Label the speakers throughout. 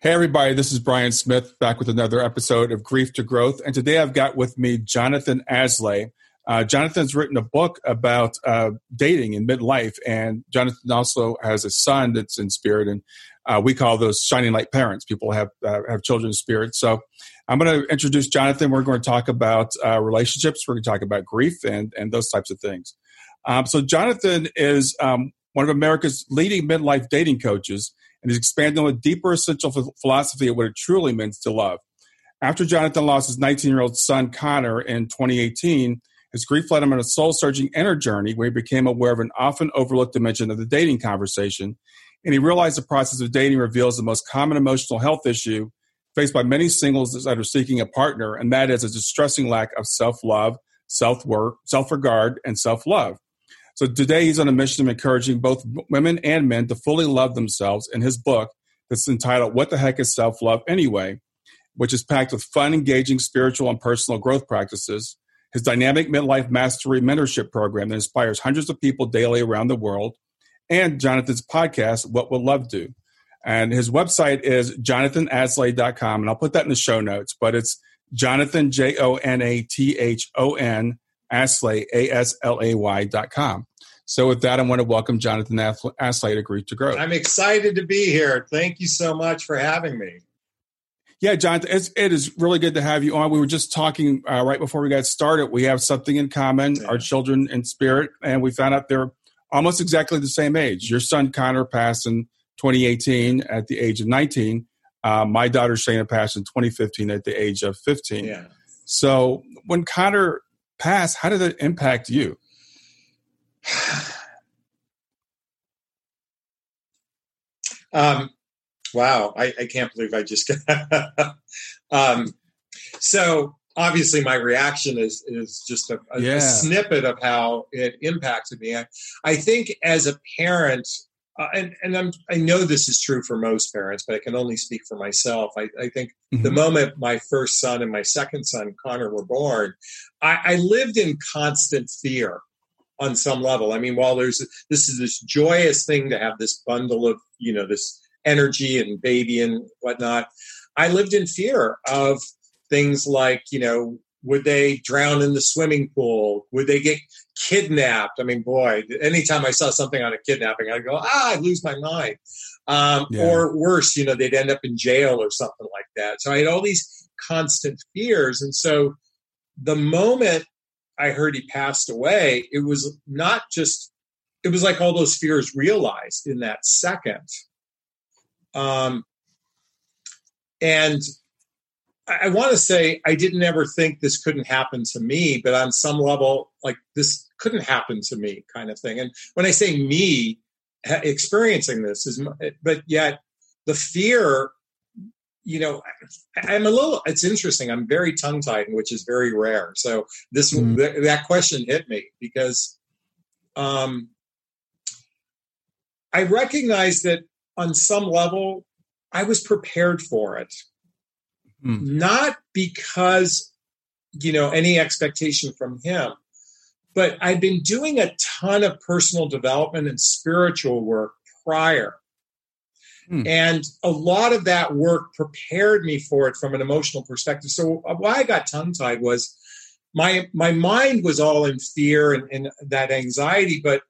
Speaker 1: Hey, everybody, this is Brian Smith back with another episode of Grief to Growth. And today I've got with me Jonathan Aslay. Uh, Jonathan's written a book about uh, dating in midlife, and Jonathan also has a son that's in spirit, and uh, we call those shining light parents. People have uh, have children in spirit. So I'm going to introduce Jonathan. We're going to talk about uh, relationships. We're going to talk about grief and and those types of things. Um, so Jonathan is um, one of America's leading midlife dating coaches and is expanding on a deeper essential philosophy of what it truly means to love. After Jonathan lost his 19 year old son Connor in 2018, his grief led him on a soul searching inner journey where he became aware of an often overlooked dimension of the dating conversation. And he realized the process of dating reveals the most common emotional health issue faced by many singles that are seeking a partner, and that is a distressing lack of self love, self worth, self regard, and self love. So today he's on a mission of encouraging both women and men to fully love themselves in his book that's entitled What the Heck is Self Love Anyway, which is packed with fun, engaging spiritual and personal growth practices. His dynamic midlife mastery mentorship program that inspires hundreds of people daily around the world, and Jonathan's podcast, What Will Love Do? And his website is jonathonaslay.com, and I'll put that in the show notes, but it's Jonathan, J O N A T H O N, Aslay, A S L A Y dot com. So, with that, I want to welcome Jonathan Aslay to Grief to Growth.
Speaker 2: I'm excited to be here. Thank you so much for having me.
Speaker 1: Yeah, Jonathan, it's, it is really good to have you on. We were just talking uh, right before we got started. We have something in common, yeah. our children in spirit, and we found out they're almost exactly the same age. Your son Connor passed in 2018 at the age of 19. Uh, my daughter Shayna passed in 2015 at the age of 15.
Speaker 2: Yeah.
Speaker 1: So when Connor passed, how did it impact you?
Speaker 2: um, wow, I, I, can't believe I just got. um, so obviously, my reaction is is just a, a, yeah. a, snippet of how it impacted me. I, I think as a parent, uh, and and I'm, I know this is true for most parents, but I can only speak for myself. I, I think mm-hmm. the moment my first son and my second son, Connor, were born, I, I lived in constant fear on some level. I mean, while there's this is this joyous thing to have this bundle of you know this energy and baby and whatnot, I lived in fear of things like you know would they drown in the swimming pool? Would they get kidnapped? I mean, boy, anytime I saw something on a kidnapping, I'd go, ah, I lose my mind. Um, yeah. Or worse, you know, they'd end up in jail or something like that. So I had all these constant fears. And so the moment I heard he passed away, it was not just, it was like all those fears realized in that second. Um, and I, I want to say I didn't ever think this couldn't happen to me, but on some level, like this couldn't happen to me kind of thing. And when I say me experiencing this is, but yet the fear you know, I'm a little. It's interesting. I'm very tongue tied, which is very rare. So this mm-hmm. th- that question hit me because um, I recognize that on some level I was prepared for it. mm. not because you know any expectation from him but I've been doing a ton of personal development and spiritual work prior mm. and a lot of that work prepared me for it from an emotional perspective so why i got tongue tied was my my mind was all in fear and, and that anxiety but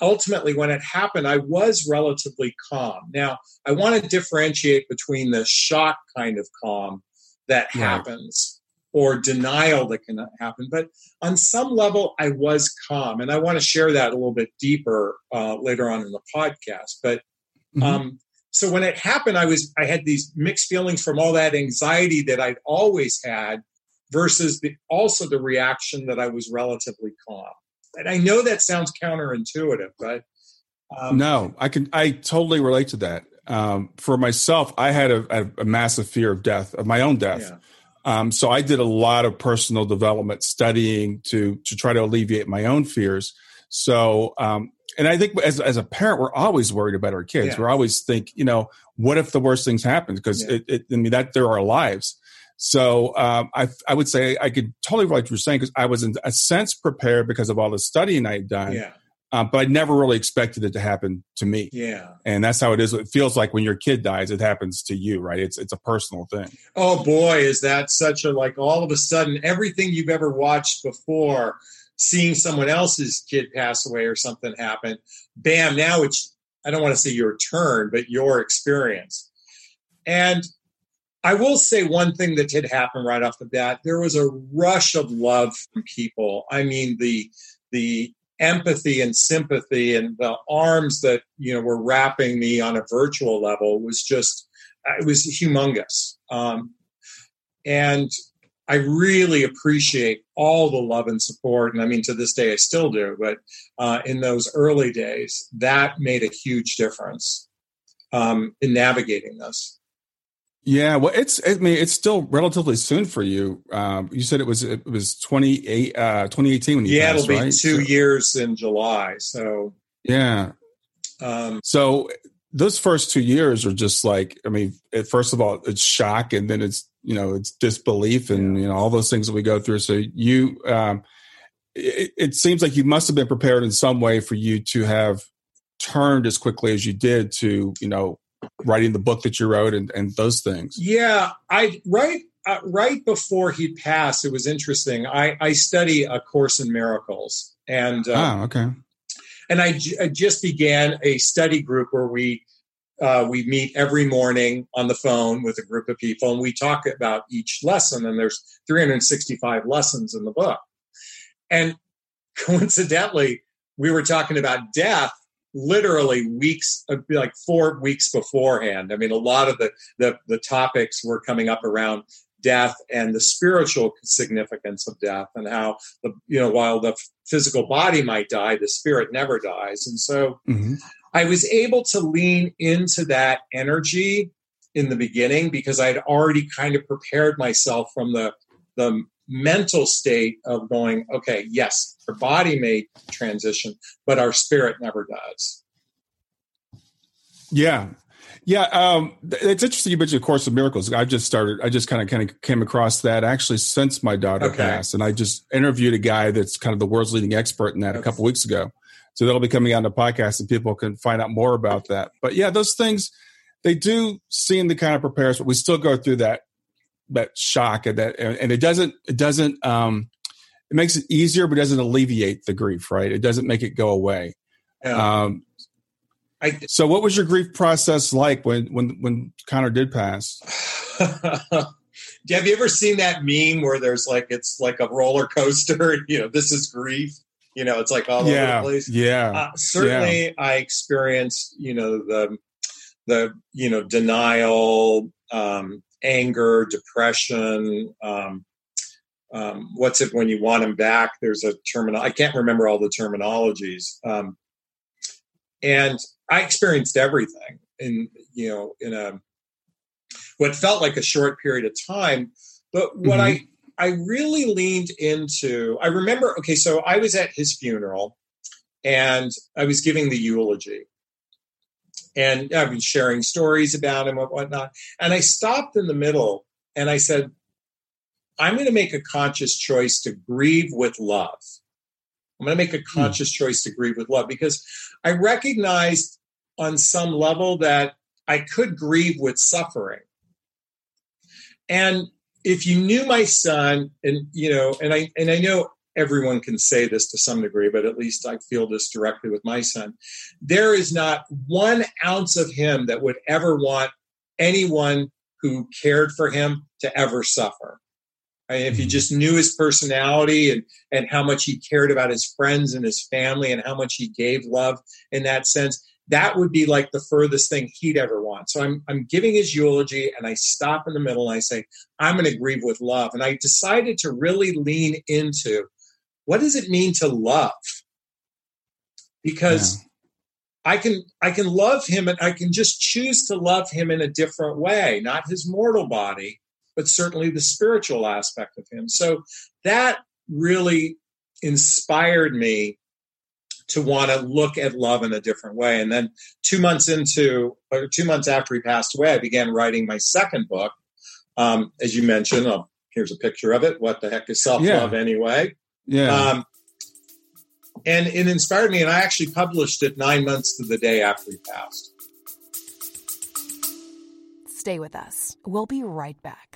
Speaker 2: ultimately when it happened i was relatively calm now i want to differentiate between the shock kind of calm that right. happens or denial that can happen but on some level i was calm and i want to share that a little bit deeper uh, later on in the podcast but mm-hmm. So when it happened i was i had these mixed feelings from all that anxiety that i'd always had versus the, also the reaction that I was relatively calm. And I know that sounds counterintuitive, but
Speaker 1: um, no, I can I totally relate to that. Um, for myself, I had a, a, a, massive fear of death, of my own death. Yeah. Um, so I did a lot of personal development studying to to try to alleviate my own fears. So, um, and I think as as a parent, we're always worried about our kids. Yeah. We're always think, you know, what if the worst things happen? Because yeah. it, it, I mean, that they're our lives. So um, I, I would say I could totally relate to what you're saying because I was in a sense prepared because of all the studying I'd done.
Speaker 2: Yeah.
Speaker 1: Um, but I never really expected it to happen to me.
Speaker 2: Yeah.
Speaker 1: And that's how it is. It feels like when your kid dies, it happens to you, right? It's it's a personal thing.
Speaker 2: Oh boy, is that such a like all of a sudden everything you've ever watched before, seeing someone else's kid pass away or something happen, bam, now it's I don't want to say your turn, but your experience. And I will say one thing that did happen right off the bat. There was a rush of love from people. I mean, the the empathy and sympathy and the arms that you know were wrapping me on a virtual level was just it was humongous. Um, and I really appreciate all the love and support. And I mean, to this day, I still do. But uh, in those early days, that made a huge difference um, in navigating this.
Speaker 1: Yeah, well, it's I mean it's still relatively soon for you. Um, you said it was it was 28, uh, 2018 when you
Speaker 2: yeah
Speaker 1: passed,
Speaker 2: it'll be
Speaker 1: right?
Speaker 2: two so, years in July. So
Speaker 1: yeah, um, so those first two years are just like I mean, first of all, it's shock, and then it's you know it's disbelief, and you know all those things that we go through. So you, um, it, it seems like you must have been prepared in some way for you to have turned as quickly as you did to you know writing the book that you wrote and, and those things?
Speaker 2: Yeah, I right uh, right before he passed, it was interesting. I, I study a course in miracles, and
Speaker 1: um, oh, okay,
Speaker 2: and I, j- I just began a study group where we uh, we meet every morning on the phone with a group of people, and we talk about each lesson. And there's 365 lessons in the book, and coincidentally, we were talking about death literally weeks, uh, like four weeks beforehand. I mean, a lot of the, the, the topics were coming up around death and the spiritual significance of death and how the you know while the physical body might die the spirit never dies and so mm-hmm. I was able to lean into that energy in the beginning because i'd already kind of prepared myself from the the mental state of going, okay, yes, our body may transition, but our spirit never does.
Speaker 1: Yeah. Yeah, um, it's interesting you mentioned the Course of Miracles. I just started. I just kind of kind of came across that actually since my daughter okay. passed, and I just interviewed a guy that's kind of the world's leading expert in that okay. a couple weeks ago. So that'll be coming on the podcast, and people can find out more about that. But yeah, those things they do seem to kind of prepare us, but we still go through that that shock and that. And it doesn't it doesn't um it makes it easier but doesn't alleviate the grief right? It doesn't make it go away. Yeah. um I, so what was your grief process like when when when connor did pass?
Speaker 2: Have you ever seen that meme where there's like it's like a roller coaster you know this is grief you know it's like all
Speaker 1: yeah,
Speaker 2: over the place
Speaker 1: yeah
Speaker 2: uh, certainly yeah. i experienced you know the the you know denial um anger, depression. Um, um, what's it when you want them back? There's a terminal. I can't remember all the terminologies. Um, and I experienced everything in you know in a what felt like a short period of time. But what mm-hmm. I I really leaned into. I remember. Okay, so I was at his funeral, and I was giving the eulogy and I've been sharing stories about him and whatnot. And I stopped in the middle and I said, I'm going to make a conscious choice to grieve with love. I'm going to make a hmm. conscious hmm. choice to grieve with love because I recognized on some level that I could grieve with suffering. And if you knew my son, and you know, and I and I know everyone can say this to some degree, but at least I feel this directly with my son. There is not one ounce of him that would ever want anyone who cared for him to ever suffer. I mean, if you mm-hmm. just knew his personality and, and how much he cared about his friends and his family and how much he gave love in that sense, that would be like the furthest thing he'd ever want. So I'm, I'm giving his eulogy and I stop in the middle and I say, I'm going to grieve with love. And I decided to really lean into what does it mean to love? Because yeah. I can I can love him and I can just choose to love him in a different way, not his mortal body, but certainly the spiritual aspect of him. So that really inspired me to want to look at love in a different way. And then two months into, or two months after he passed away, I began writing my second book. Um, as you mentioned, oh, here's a picture of it. What the heck is self love yeah. anyway?
Speaker 1: Yeah. Um,
Speaker 2: and it inspired me, and I actually published it nine months to the day after he passed.
Speaker 3: Stay with us. We'll be right back.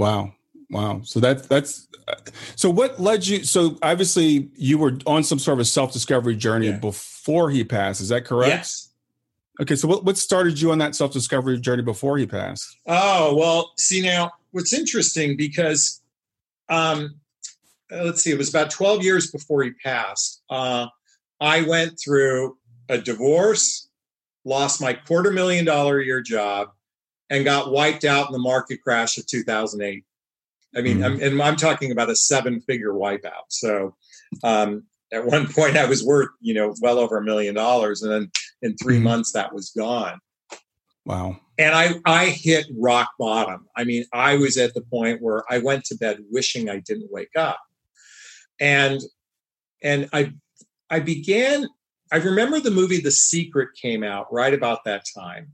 Speaker 1: Wow. Wow. So that's that's so what led you so obviously you were on some sort of a self-discovery journey yeah. before he passed. Is that correct?
Speaker 2: Yes.
Speaker 1: Okay, so what, what started you on that self-discovery journey before he passed?
Speaker 2: Oh, well, see now what's interesting because um let's see, it was about 12 years before he passed. Uh I went through a divorce, lost my quarter million dollar a year job, and got wiped out in the market crash of 2008. I mean, mm-hmm. I'm, and I'm talking about a seven figure wipeout. So um, at one point, I was worth, you know, well over a million dollars. And then in 3 mm-hmm. months, that was gone.
Speaker 1: Wow.
Speaker 2: And I, I hit rock bottom. I mean, I was at the point where I went to bed wishing I didn't wake up. And, and I, I began, I remember the movie The Secret came out right about that time.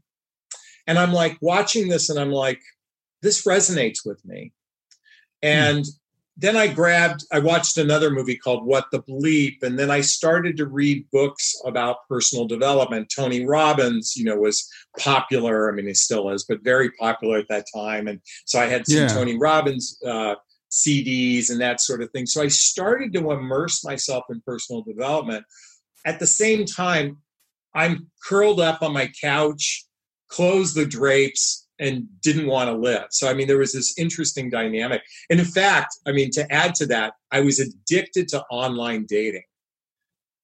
Speaker 2: And I'm like watching this and I'm like, this resonates with me. And mm. then I grabbed, I watched another movie called What the Bleep. And then I started to read books about personal development. Tony Robbins, you know, was popular. I mean, he still is, but very popular at that time. And so I had some yeah. Tony Robbins uh, CDs and that sort of thing. So I started to immerse myself in personal development. At the same time, I'm curled up on my couch closed the drapes and didn't want to live. So, I mean, there was this interesting dynamic. And in fact, I mean, to add to that, I was addicted to online dating.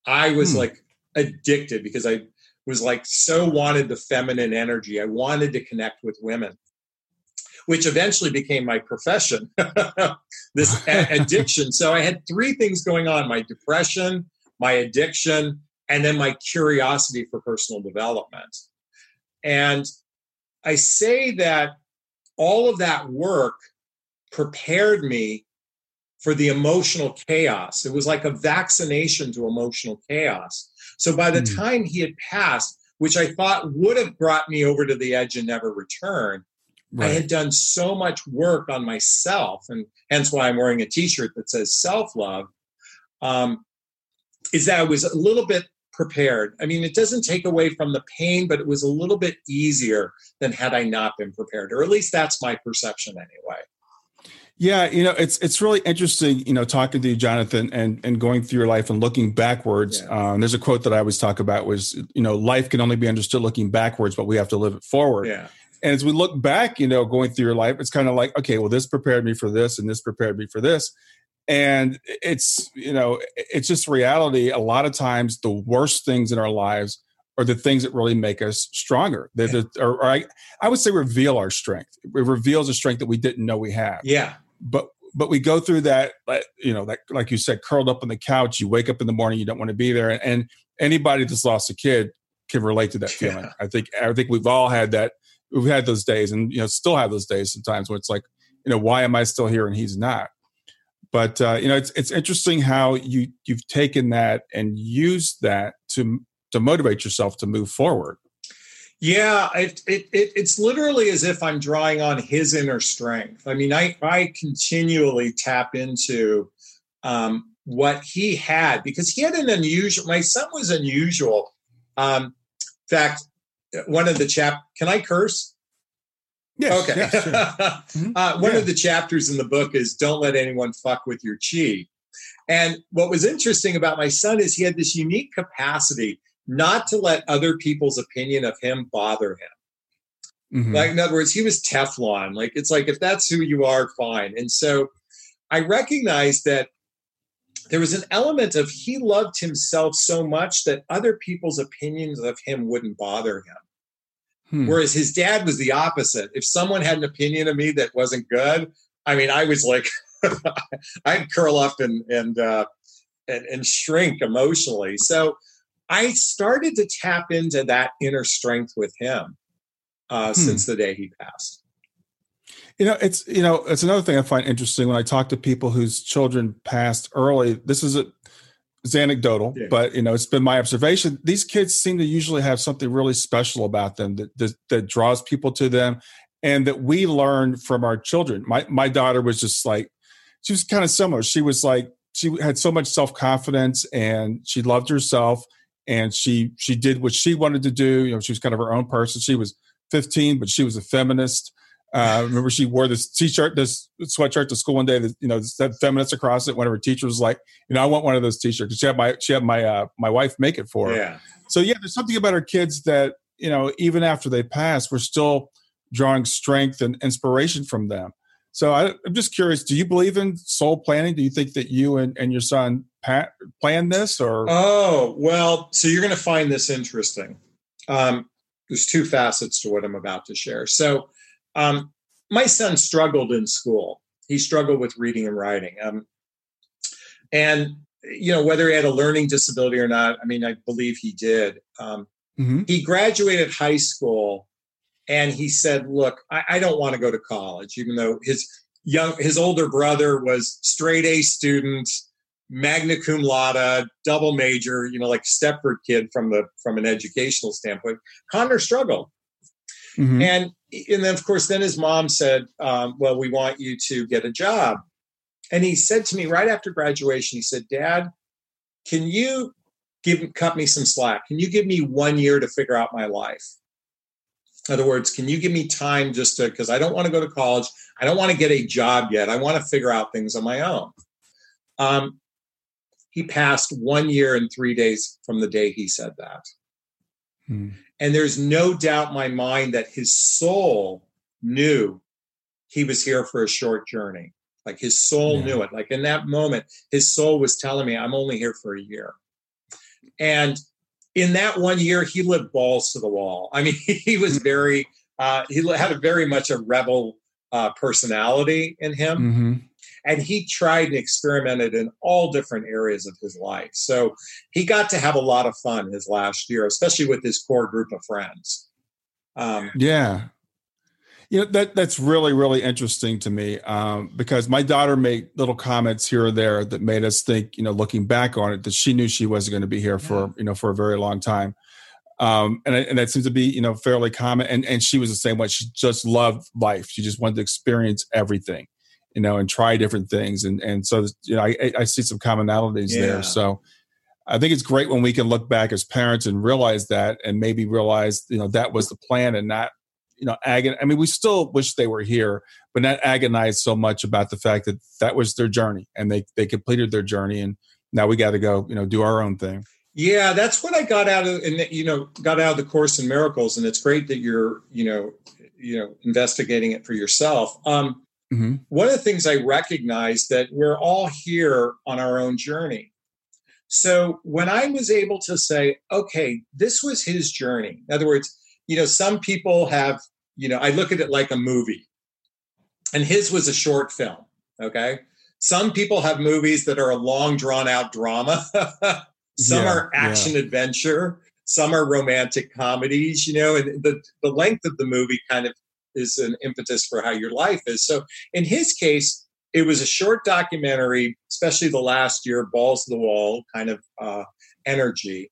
Speaker 2: I was hmm. like addicted because I was like so wanted the feminine energy. I wanted to connect with women, which eventually became my profession, this addiction. So I had three things going on my depression, my addiction, and then my curiosity for personal development. And I say that all of that work prepared me for the emotional chaos. It was like a vaccination to emotional chaos. So by the mm. time he had passed, which I thought would have brought me over to the edge and never return, right. I had done so much work on myself, and hence why I'm wearing a T-shirt that says self-love. Um, is that I was a little bit prepared. I mean, it doesn't take away from the pain, but it was a little bit easier than had I not been prepared, or at least that's my perception anyway.
Speaker 1: Yeah, you know, it's it's really interesting, you know, talking to you, Jonathan, and and going through your life and looking backwards. Yeah. Um, there's a quote that I always talk about was, you know, life can only be understood looking backwards, but we have to live it forward.
Speaker 2: Yeah.
Speaker 1: And as we look back, you know, going through your life, it's kind of like, okay, well, this prepared me for this, and this prepared me for this and it's you know it's just reality a lot of times the worst things in our lives are the things that really make us stronger. That, yeah. or, or I, I would say reveal our strength. It reveals a strength that we didn't know we have.
Speaker 2: Yeah.
Speaker 1: But but we go through that, you know, that like you said, curled up on the couch. You wake up in the morning, you don't want to be there, and anybody that's lost a kid can relate to that feeling. Yeah. I think I think we've all had that. We've had those days, and you know, still have those days sometimes where it's like, you know, why am I still here and he's not? But uh, you know, it's it's interesting how you you've taken that and used that to to motivate yourself to move forward.
Speaker 2: Yeah, it, it, it, it's literally as if I'm drawing on his inner strength. I mean, I, I continually tap into um, what he had because he had an unusual, my son was unusual. Um, in fact, one of the chap, can I curse?
Speaker 1: Yes,
Speaker 2: okay.
Speaker 1: Yes, sure. mm-hmm.
Speaker 2: uh, one yeah. of the chapters in the book is don't let anyone fuck with your chi. And what was interesting about my son is he had this unique capacity not to let other people's opinion of him bother him. Mm-hmm. Like, in other words, he was Teflon. Like, it's like, if that's who you are, fine. And so I recognized that there was an element of he loved himself so much that other people's opinions of him wouldn't bother him. Hmm. Whereas his dad was the opposite. If someone had an opinion of me that wasn't good, I mean, I was like, I'd curl up and and, uh, and and shrink emotionally. So I started to tap into that inner strength with him uh, hmm. since the day he passed.
Speaker 1: You know, it's you know, it's another thing I find interesting when I talk to people whose children passed early. This is a it's anecdotal, yeah. but you know, it's been my observation. These kids seem to usually have something really special about them that, that, that draws people to them, and that we learn from our children. My my daughter was just like, she was kind of similar. She was like, she had so much self confidence, and she loved herself, and she she did what she wanted to do. You know, she was kind of her own person. She was 15, but she was a feminist. Uh, remember, she wore this t-shirt, this sweatshirt to school one day. That you know, said feminist across it. One of her teachers was like, "You know, I want one of those t-shirts." She had my she had my uh, my wife make it for her.
Speaker 2: Yeah.
Speaker 1: So yeah, there's something about our kids that you know, even after they pass, we're still drawing strength and inspiration from them. So I, am just curious: Do you believe in soul planning? Do you think that you and, and your son Pat planned this, or?
Speaker 2: Oh well, so you're going to find this interesting. Um, there's two facets to what I'm about to share. So, um, my son struggled in school. He struggled with reading and writing, um, and you know whether he had a learning disability or not. I mean, I believe he did. Um, mm-hmm. He graduated high school and he said, "Look, I, I don't want to go to college, even though his young his older brother was straight A student, magna cum laude, double major, you know, like Stepford kid from the from an educational standpoint. Connor struggled, mm-hmm. and and then of course then his mom said, um, "Well, we want you to get a job." And he said to me right after graduation, he said, "Dad, can you give cut me some slack? Can you give me one year to figure out my life?" In other words, can you give me time just to, because I don't want to go to college. I don't want to get a job yet. I want to figure out things on my own. Um, he passed one year and three days from the day he said that. And there's no doubt in my mind that his soul knew he was here for a short journey. Like his soul yeah. knew it. Like in that moment, his soul was telling me, I'm only here for a year. And in that one year, he lived balls to the wall. I mean, he was mm-hmm. very, uh, he had a very much a rebel uh, personality in him. Mm-hmm. And he tried and experimented in all different areas of his life. So he got to have a lot of fun his last year, especially with his core group of friends.
Speaker 1: Um, yeah you know that that's really really interesting to me um, because my daughter made little comments here or there that made us think you know looking back on it that she knew she wasn't going to be here for yeah. you know for a very long time um, and, and that seems to be you know fairly common and and she was the same way she just loved life she just wanted to experience everything you know and try different things and and so you know i, I see some commonalities yeah. there so I think it's great when we can look back as parents and realize that, and maybe realize you know that was the plan and not you know, agon. I mean, we still wish they were here, but not agonize so much about the fact that that was their journey and they they completed their journey, and now we got to go, you know, do our own thing.
Speaker 2: Yeah, that's what I got out of, and you know, got out of the Course in Miracles, and it's great that you're, you know, you know, investigating it for yourself. Um, mm-hmm. One of the things I recognize that we're all here on our own journey. So when I was able to say, okay, this was his journey. In other words, you know, some people have, you know, I look at it like a movie, and his was a short film. Okay. Some people have movies that are a long, drawn out drama. some yeah, are action yeah. adventure. Some are romantic comedies, you know, and the, the length of the movie kind of is an impetus for how your life is. So in his case, it was a short documentary, especially the last year, balls to the wall kind of uh, energy.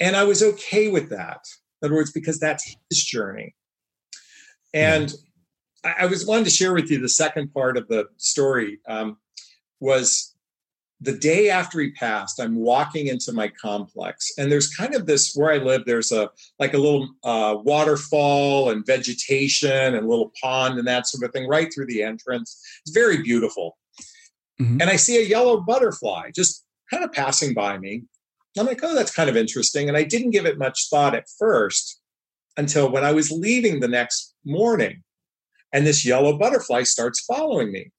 Speaker 2: And I was okay with that. In other words, because that's his journey. And I, I was wanting to share with you the second part of the story um, was the day after he passed, I'm walking into my complex, and there's kind of this where I live. There's a like a little uh, waterfall and vegetation and a little pond and that sort of thing right through the entrance. It's very beautiful, mm-hmm. and I see a yellow butterfly just kind of passing by me. I'm like, oh, that's kind of interesting, and I didn't give it much thought at first until when I was leaving the next morning, and this yellow butterfly starts following me.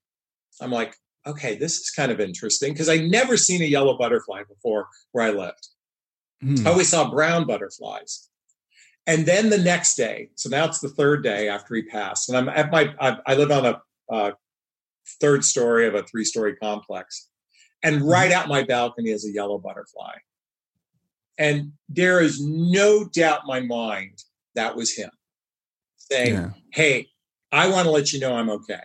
Speaker 2: I'm like, okay, this is kind of interesting because I never seen a yellow butterfly before where I lived. Mm. I always saw brown butterflies. And then the next day, so now it's the third day after he passed, and I'm at my, I, I live on a, third story of a three story complex. And hmm. right out my balcony is a yellow butterfly. And there is no doubt in my mind that was him saying, yeah. Hey, I want to let you know I'm okay.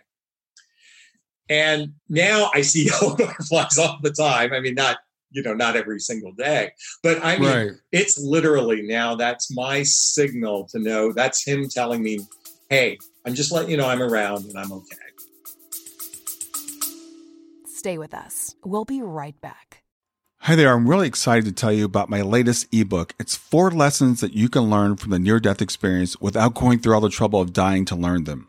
Speaker 2: And now I see yellow butterflies all the time. I mean, not you know not every single day, but I mean, right. it's literally now that's my signal to know that's him telling me, "Hey, I'm just letting you know I'm around and I'm okay."
Speaker 3: Stay with us. We'll be right back.
Speaker 1: Hi there, I'm really excited to tell you about my latest ebook. It's four lessons that you can learn from the near death experience without going through all the trouble of dying to learn them.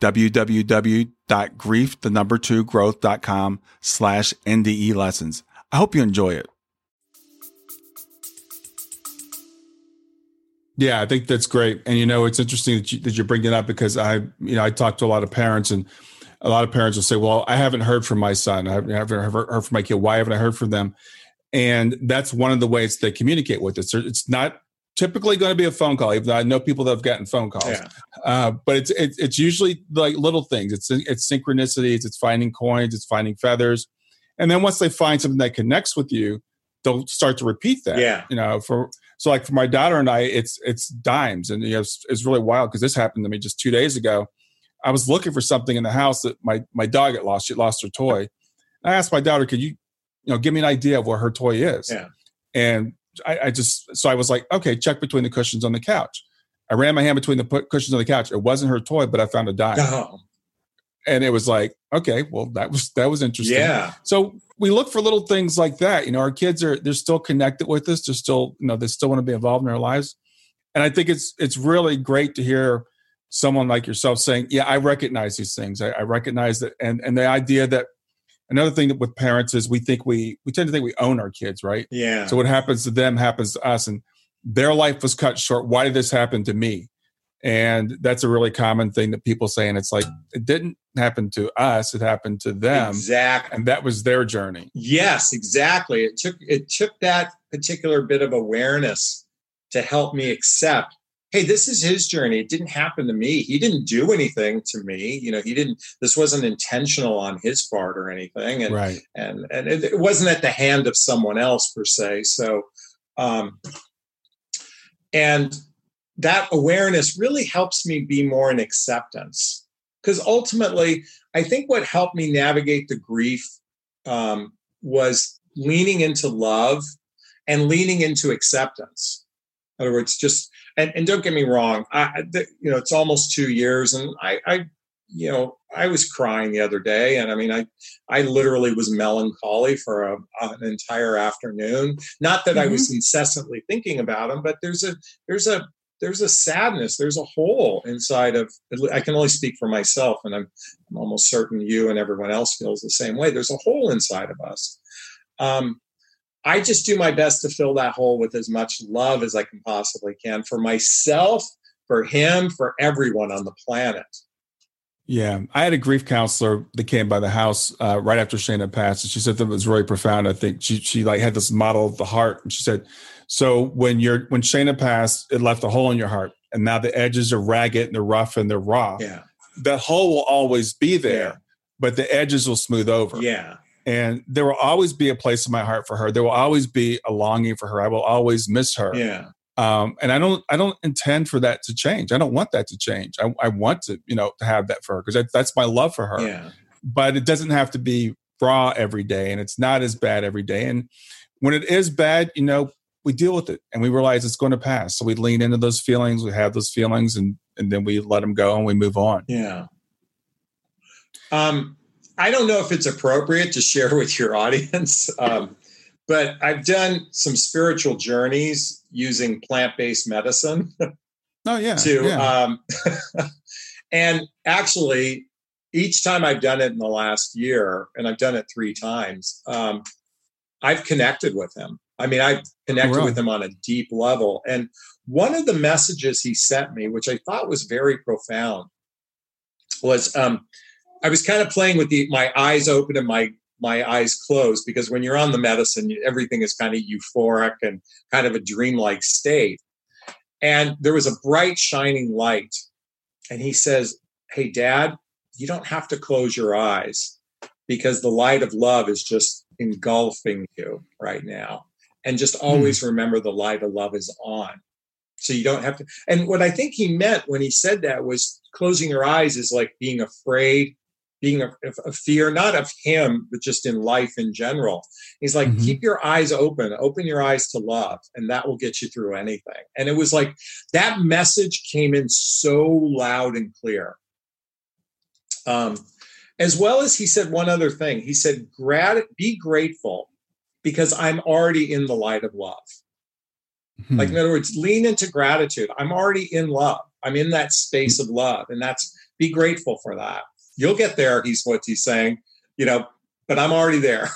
Speaker 1: www.grief, the number two growth.com slash NDE lessons. I hope you enjoy it. Yeah, I think that's great. And, you know, it's interesting that you, that you bring it up because I, you know, I talk to a lot of parents and a lot of parents will say, well, I haven't heard from my son. I haven't heard from my kid. Why haven't I heard from them? And that's one of the ways they communicate with us. It's not typically going to be a phone call. Even though I know people that have gotten phone calls, yeah. uh, but it's, it's it's usually like little things. It's it's synchronicities. It's finding coins. It's finding feathers, and then once they find something that connects with you, they'll start to repeat that.
Speaker 2: Yeah,
Speaker 1: you know, for so like for my daughter and I, it's it's dimes, and you know, it's, it's really wild because this happened to me just two days ago. I was looking for something in the house that my my dog had lost. She lost her toy. And I asked my daughter, "Could you, you know, give me an idea of where her toy is?"
Speaker 2: Yeah.
Speaker 1: And I, I, just so I was like, okay, check between the cushions on the couch. I ran my hand between the cushions on the couch. It wasn't her toy, but I found a dime. Oh. And it was like, okay, well, that was that was interesting.
Speaker 2: Yeah.
Speaker 1: So we look for little things like that. You know, our kids are they're still connected with us. They're still, you know, they still want to be involved in our lives. And I think it's it's really great to hear someone like yourself saying, "Yeah, I recognize these things. I, I recognize that." And and the idea that another thing that with parents is we think we we tend to think we own our kids right?
Speaker 2: Yeah.
Speaker 1: So what happens to them happens to us and their life was cut short. Why did this happen to me? And that's a really common thing that people say and it's like it didn't happen to us it happened to them.
Speaker 2: Exactly
Speaker 1: and that was their journey.
Speaker 2: Yes exactly. It took it took that particular bit of awareness to help me accept hey this is his journey. It didn't happen to me. He didn't do anything to me. You know he didn't this wasn't intentional on his part or anything. And
Speaker 1: right.
Speaker 2: and and it, it wasn't at the hand of someone else per se. So um and that awareness really helps me be more in acceptance. Because ultimately i think what helped me navigate the grief um, was leaning into love and leaning into acceptance. In other words just and, and don't get me wrong, I, you know, it's almost two years, and I, I, you know, I was crying the other day, and I mean, I, I literally was melancholy for a, an entire afternoon. Not that mm-hmm. I was mm-hmm. incessantly thinking about him, but there's a, there's a, there's a sadness, there's a hole inside of. I can only speak for myself, and I'm, I'm almost certain you and everyone else feels the same way. There's a hole inside of us. Um, I just do my best to fill that hole with as much love as I can possibly can for myself, for him, for everyone on the planet.
Speaker 1: Yeah, I had a grief counselor that came by the house uh, right after Shayna passed, and she said that was really profound. I think she she like had this model of the heart, and she said, "So when you're when Shayna passed, it left a hole in your heart, and now the edges are ragged and they're rough and they're raw.
Speaker 2: Yeah,
Speaker 1: that hole will always be there, yeah. but the edges will smooth over.
Speaker 2: Yeah,
Speaker 1: and there will always be a place in my heart for her. There will always be a longing for her. I will always miss her.
Speaker 2: Yeah.
Speaker 1: Um, and I don't, I don't intend for that to change. I don't want that to change. I, I want to, you know, to have that for her because that, that's my love for her.
Speaker 2: Yeah.
Speaker 1: But it doesn't have to be raw every day, and it's not as bad every day. And when it is bad, you know, we deal with it and we realize it's going to pass. So we lean into those feelings. We have those feelings, and and then we let them go and we move on.
Speaker 2: Yeah. Um, I don't know if it's appropriate to share with your audience, um, but I've done some spiritual journeys using plant based medicine.
Speaker 1: Oh yeah.
Speaker 2: to
Speaker 1: yeah.
Speaker 2: Um, and actually, each time I've done it in the last year, and I've done it three times, um, I've connected with him. I mean, I've connected with him on a deep level. And one of the messages he sent me, which I thought was very profound, was um, I was kind of playing with the my eyes open and my my eyes closed because when you're on the medicine, everything is kind of euphoric and kind of a dreamlike state. And there was a bright shining light, and he says, "Hey, Dad, you don't have to close your eyes because the light of love is just engulfing you right now." And just hmm. always remember the light of love is on. So you don't have to. And what I think he meant when he said that was closing your eyes is like being afraid being a, a, fear, not of him, but just in life in general. He's like, mm-hmm. keep your eyes open, open your eyes to love, and that will get you through anything. And it was like that message came in so loud and clear. Um, as well as he said one other thing. He said, Grat- be grateful because I'm already in the light of love. Mm-hmm. Like, in other words, lean into gratitude. I'm already in love. I'm in that space of love. And that's be grateful for that you'll get there. He's what he's saying, you know, but I'm already there.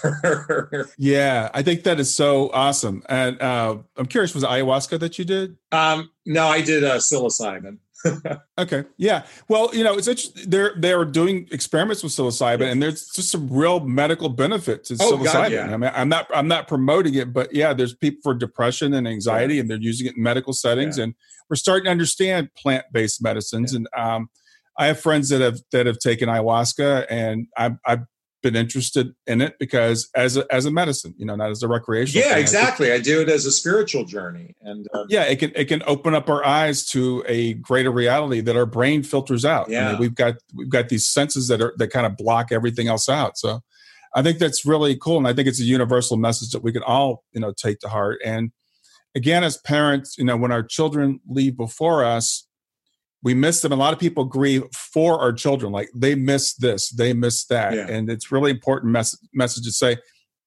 Speaker 1: yeah, I think that is so awesome. And uh, I'm curious, was it ayahuasca that you did?
Speaker 2: Um, no, I did uh, psilocybin.
Speaker 1: okay. Yeah. Well, you know, it's interesting. They're they're doing experiments with psilocybin, and there's just some real medical benefits to oh, psilocybin. God, yeah. I mean, I'm not I'm not promoting it, but yeah, there's people for depression and anxiety, yeah. and they're using it in medical settings, yeah. and we're starting to understand plant based medicines. And um, I have friends that have that have taken ayahuasca, and I've, I've been interested in it because as a, as a medicine, you know, not as a recreational.
Speaker 2: Yeah, thing. exactly. I do it as a spiritual journey, and
Speaker 1: um, yeah, it can it can open up our eyes to a greater reality that our brain filters out.
Speaker 2: Yeah,
Speaker 1: I mean, we've got we've got these senses that are that kind of block everything else out. So, I think that's really cool, and I think it's a universal message that we can all you know take to heart. And again, as parents, you know, when our children leave before us, we miss them. A lot of people grieve for our children, like they miss this, they miss that, yeah. and it's really important mess- message to say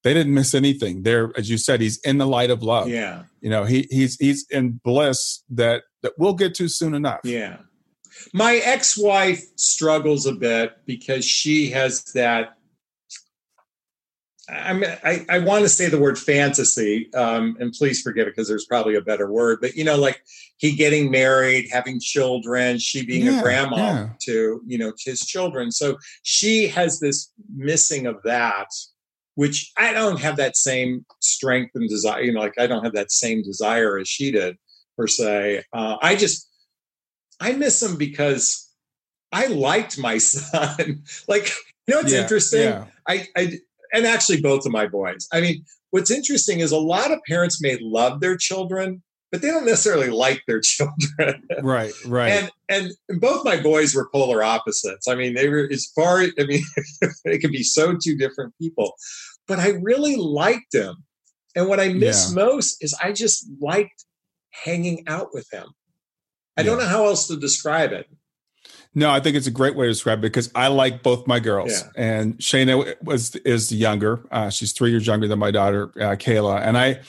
Speaker 1: they didn't miss anything. There, as you said, he's in the light of love.
Speaker 2: Yeah,
Speaker 1: you know, he he's he's in bliss that that we'll get to soon enough.
Speaker 2: Yeah, my ex-wife struggles a bit because she has that I mean, I, I want to say the word fantasy, um, and please forgive it because there's probably a better word, but you know, like he getting married, having children, she being yeah, a grandma yeah. to, you know, his children. So she has this missing of that, which I don't have that same strength and desire, you know, like I don't have that same desire as she did per se. Uh, I just, I miss him because I liked my son. like, you know, it's yeah, interesting. I, I and actually both of my boys. I mean, what's interesting is a lot of parents may love their children, but they don't necessarily like their children.
Speaker 1: right, right.
Speaker 2: And and both my boys were polar opposites. I mean, they were as far. I mean, they could be so two different people, but I really liked them. And what I miss yeah. most is I just liked hanging out with him. I yeah. don't know how else to describe it.
Speaker 1: No, I think it's a great way to describe it because I like both my girls, yeah. and Shayna was is the younger. Uh, she's three years younger than my daughter uh, Kayla, and I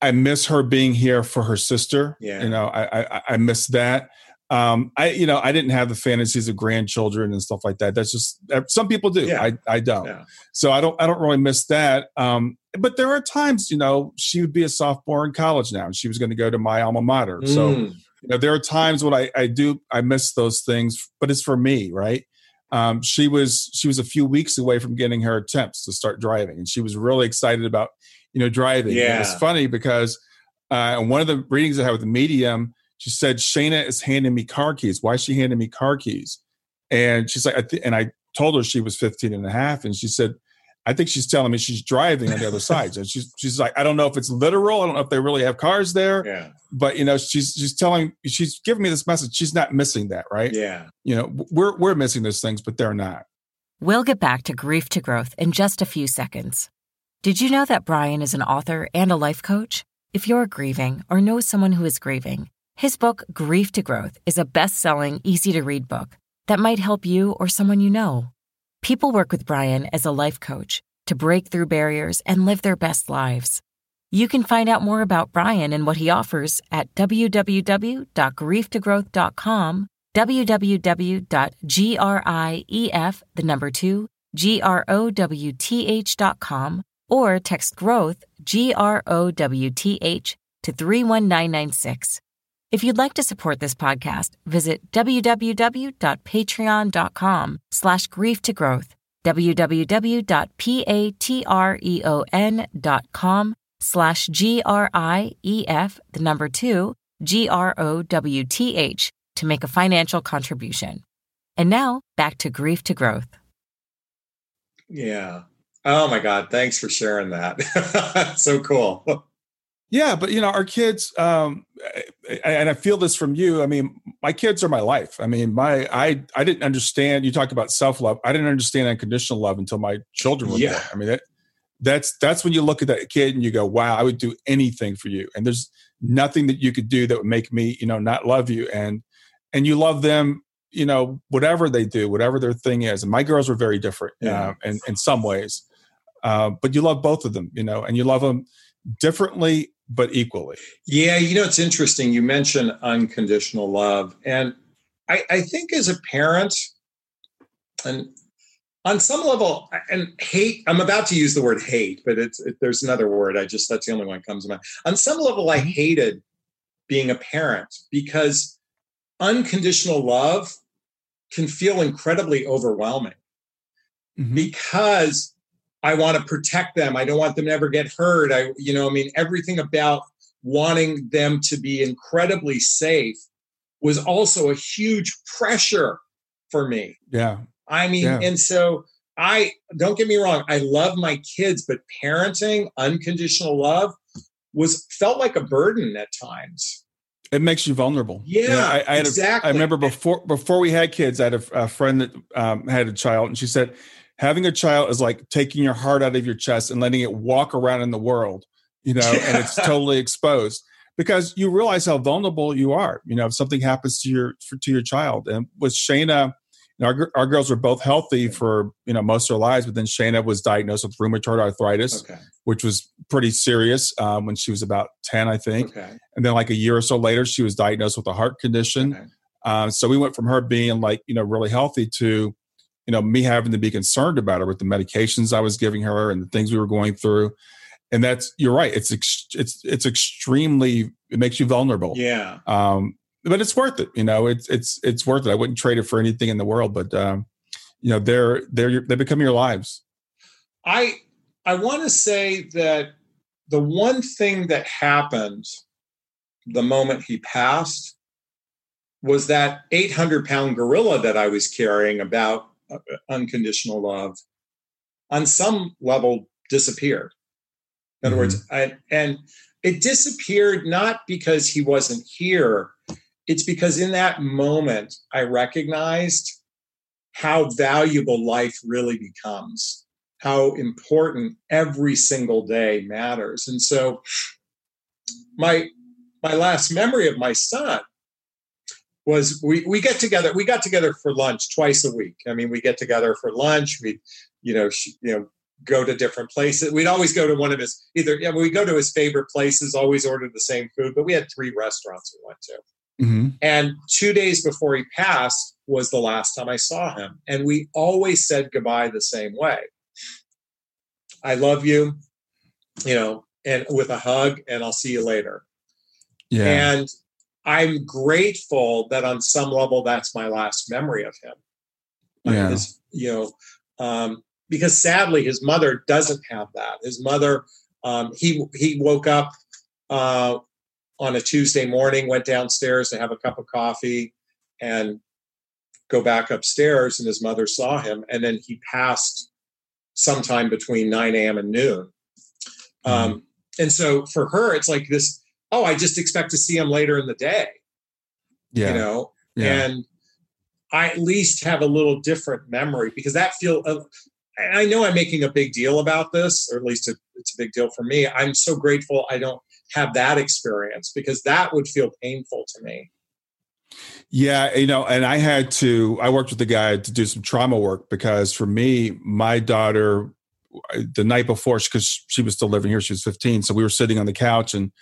Speaker 1: I miss her being here for her sister. Yeah, you know, I I, I miss that. Um, I you know I didn't have the fantasies of grandchildren and stuff like that. That's just some people do. Yeah. I I don't. Yeah. So I don't I don't really miss that. Um, but there are times you know she would be a sophomore in college now, and she was going to go to my alma mater. Mm. So you know, there are times when I, I do I miss those things, but it's for me, right? Um, she was she was a few weeks away from getting her attempts to start driving, and she was really excited about you know driving. Yeah, it's funny because uh, one of the readings I had with the medium, she said Shayna is handing me car keys. Why is she handing me car keys? And she's like, I th-, and I told her she was 15 and a half, and she said, I think she's telling me she's driving on the other side. And she's she's like, I don't know if it's literal. I don't know if they really have cars there. Yeah. But you know, she's she's telling she's giving me this message. She's not missing that, right?
Speaker 2: Yeah.
Speaker 1: You know, we're we're missing those things, but they're not.
Speaker 4: We'll get back to grief to growth in just a few seconds. Did you know that Brian is an author and a life coach? If you're grieving or know someone who is grieving, his book, Grief to Growth, is a best selling, easy to read book that might help you or someone you know. People work with Brian as a life coach to break through barriers and live their best lives. You can find out more about Brian and what he offers at www.grieftogrowth.com, www.grief, the number two, G-R-O-W-T-H.com, or text growth, G-R-O-W-T-H, to 31996. If you'd like to support this podcast, visit www.patreon.com slash grief to growth, www.patreon.com slash G-R-I-E-F, the number two, G-R-O-W-T-H, to make a financial contribution. And now, back to grief to growth.
Speaker 2: Yeah. Oh my God. Thanks for sharing that. so cool.
Speaker 1: Yeah, but you know, our kids, um, and I feel this from you. I mean, my kids are my life. I mean, my I I didn't understand. You talk about self love. I didn't understand unconditional love until my children were yeah. born. I mean, that that's that's when you look at that kid and you go, "Wow, I would do anything for you." And there's nothing that you could do that would make me, you know, not love you. And and you love them, you know, whatever they do, whatever their thing is. And my girls were very different, yeah. uh, in in some ways, uh, but you love both of them, you know, and you love them differently but equally.
Speaker 2: Yeah, you know, it's interesting. You mentioned unconditional love. And I, I think as a parent, and on some level, and hate, I'm about to use the word hate, but it's it, there's another word. I just, that's the only one that comes to mind. On some level, I mm-hmm. hated being a parent because unconditional love can feel incredibly overwhelming mm-hmm. because I want to protect them. I don't want them to ever get hurt. I, you know, I mean, everything about wanting them to be incredibly safe was also a huge pressure for me.
Speaker 1: Yeah.
Speaker 2: I mean, yeah. and so I don't get me wrong, I love my kids, but parenting, unconditional love was felt like a burden at times.
Speaker 1: It makes you vulnerable.
Speaker 2: Yeah,
Speaker 1: yeah
Speaker 2: I, I exactly.
Speaker 1: A, I remember before before we had kids, I had a, a friend that um, had a child, and she said, having a child is like taking your heart out of your chest and letting it walk around in the world, you know, and it's totally exposed because you realize how vulnerable you are. You know, if something happens to your to your child, and with Shayna, you know, our, our girls were both healthy for you know most of their lives, but then Shayna was diagnosed with rheumatoid arthritis, okay. which was pretty serious um, when she was about ten, I think. Okay. And then like a year or so later, she was diagnosed with a heart condition. Okay. Um, so we went from her being like you know really healthy to you know, me having to be concerned about her with the medications I was giving her and the things we were going through. And that's you're right. It's ex- it's it's extremely it makes you vulnerable.
Speaker 2: Yeah.
Speaker 1: Um, but it's worth it. You know, it's it's it's worth it. I wouldn't trade it for anything in the world. But um, you know, they're they're they become your lives.
Speaker 2: I I want to say that the one thing that happened the moment he passed was that 800 pound gorilla that I was carrying about unconditional love on some level disappeared. In other mm-hmm. words, I, and it disappeared not because he wasn't here, it's because in that moment I recognized how valuable life really becomes, how important every single day matters. And so my my last memory of my son was we we get together. We got together for lunch twice a week. I mean, we get together for lunch. We, you know, sh- you know, go to different places. We'd always go to one of his either. Yeah, we go to his favorite places. Always order the same food. But we had three restaurants we went to. Mm-hmm. And two days before he passed was the last time I saw him, and we always said goodbye the same way. I love you, you know, and with a hug, and I'll see you later. Yeah. And I'm grateful that on some level that's my last memory of him. Yeah. His, you know, um, because sadly his mother doesn't have that. His mother, um, he he woke up uh, on a Tuesday morning, went downstairs to have a cup of coffee, and go back upstairs, and his mother saw him, and then he passed sometime between 9 a.m. and noon. Mm-hmm. Um, and so for her, it's like this oh, I just expect to see him later in the day. Yeah. You know, yeah. and I at least have a little different memory because that feel. Uh, I know I'm making a big deal about this, or at least it, it's a big deal for me. I'm so grateful I don't have that experience because that would feel painful to me.
Speaker 1: Yeah, you know, and I had to. I worked with a guy to do some trauma work because for me, my daughter, the night before, because she was still living here, she was 15. So we were sitting on the couch and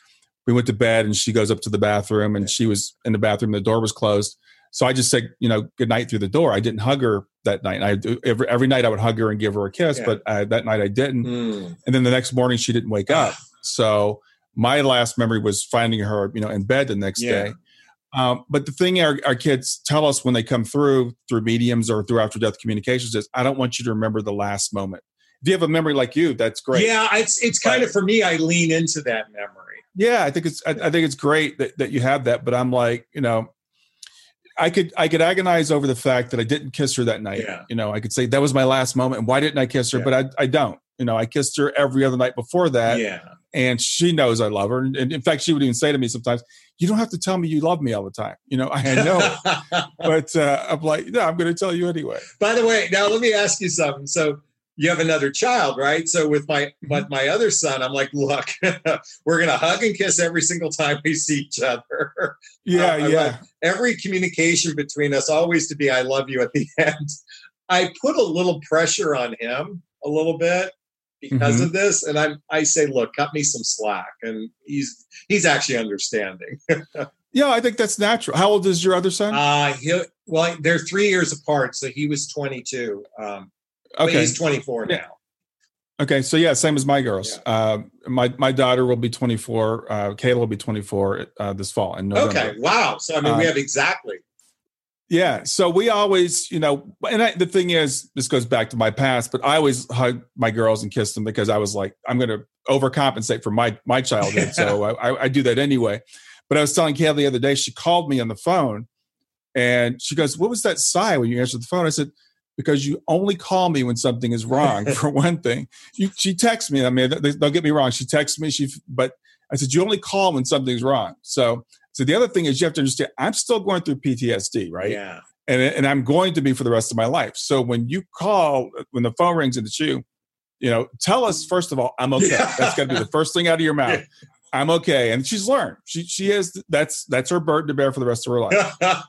Speaker 1: we went to bed and she goes up to the bathroom and she was in the bathroom the door was closed. So i just said you know good night through the door. I didn't hug her that night. I every, every night i would hug her and give her a kiss yeah. but I, that night i didn't. Mm. and then the next morning she didn't wake up. So my last memory was finding her you know in bed the next yeah. day. Um, but the thing our, our kids tell us when they come through through mediums or through after death communications is i don't want you to remember the last moment. If you have a memory like you that's great.
Speaker 2: Yeah it's it's kind of for me i lean into that memory
Speaker 1: yeah, I think it's I, I think it's great that, that you have that, but I'm like, you know, I could I could agonize over the fact that I didn't kiss her that night. Yeah. You know, I could say that was my last moment, and why didn't I kiss her? Yeah. But I I don't. You know, I kissed her every other night before that.
Speaker 2: Yeah.
Speaker 1: And she knows I love her. And, and in fact, she would even say to me sometimes, "You don't have to tell me you love me all the time." You know, I know, but uh, I'm like, no, I'm going to tell you anyway.
Speaker 2: By the way, now let me ask you something. So you have another child, right? So with my but mm-hmm. my other son, I'm like, look, we're gonna hug and kiss every single time we see each other.
Speaker 1: Yeah, uh, yeah.
Speaker 2: Every communication between us always to be "I love you" at the end. I put a little pressure on him a little bit because mm-hmm. of this, and I'm I say, look, cut me some slack, and he's he's actually understanding.
Speaker 1: yeah, I think that's natural. How old is your other son?
Speaker 2: Uh, he well, they're three years apart, so he was 22. Um, Okay. But he's 24 now.
Speaker 1: Okay, so yeah, same as my girls. Yeah. Uh, my my daughter will be 24. Uh, Kayla will be 24 uh, this fall in November.
Speaker 2: Okay, wow. So I mean, we uh, have exactly.
Speaker 1: Yeah, so we always, you know, and I, the thing is, this goes back to my past, but I always hug my girls and kiss them because I was like, I'm going to overcompensate for my my childhood, so I, I do that anyway. But I was telling Kayla the other day, she called me on the phone, and she goes, "What was that sigh when you answered the phone?" I said because you only call me when something is wrong. for one thing, you, she texts me. I mean, don't get me wrong. She texts me. She, but I said you only call when something's wrong. So, so the other thing is you have to understand. I'm still going through PTSD, right?
Speaker 2: Yeah.
Speaker 1: And and I'm going to be for the rest of my life. So when you call, when the phone rings and it's you, you know, tell us first of all, I'm okay. That's got to be the first thing out of your mouth. I'm okay. And she's learned. She she has that's that's her burden to bear for the rest of her life.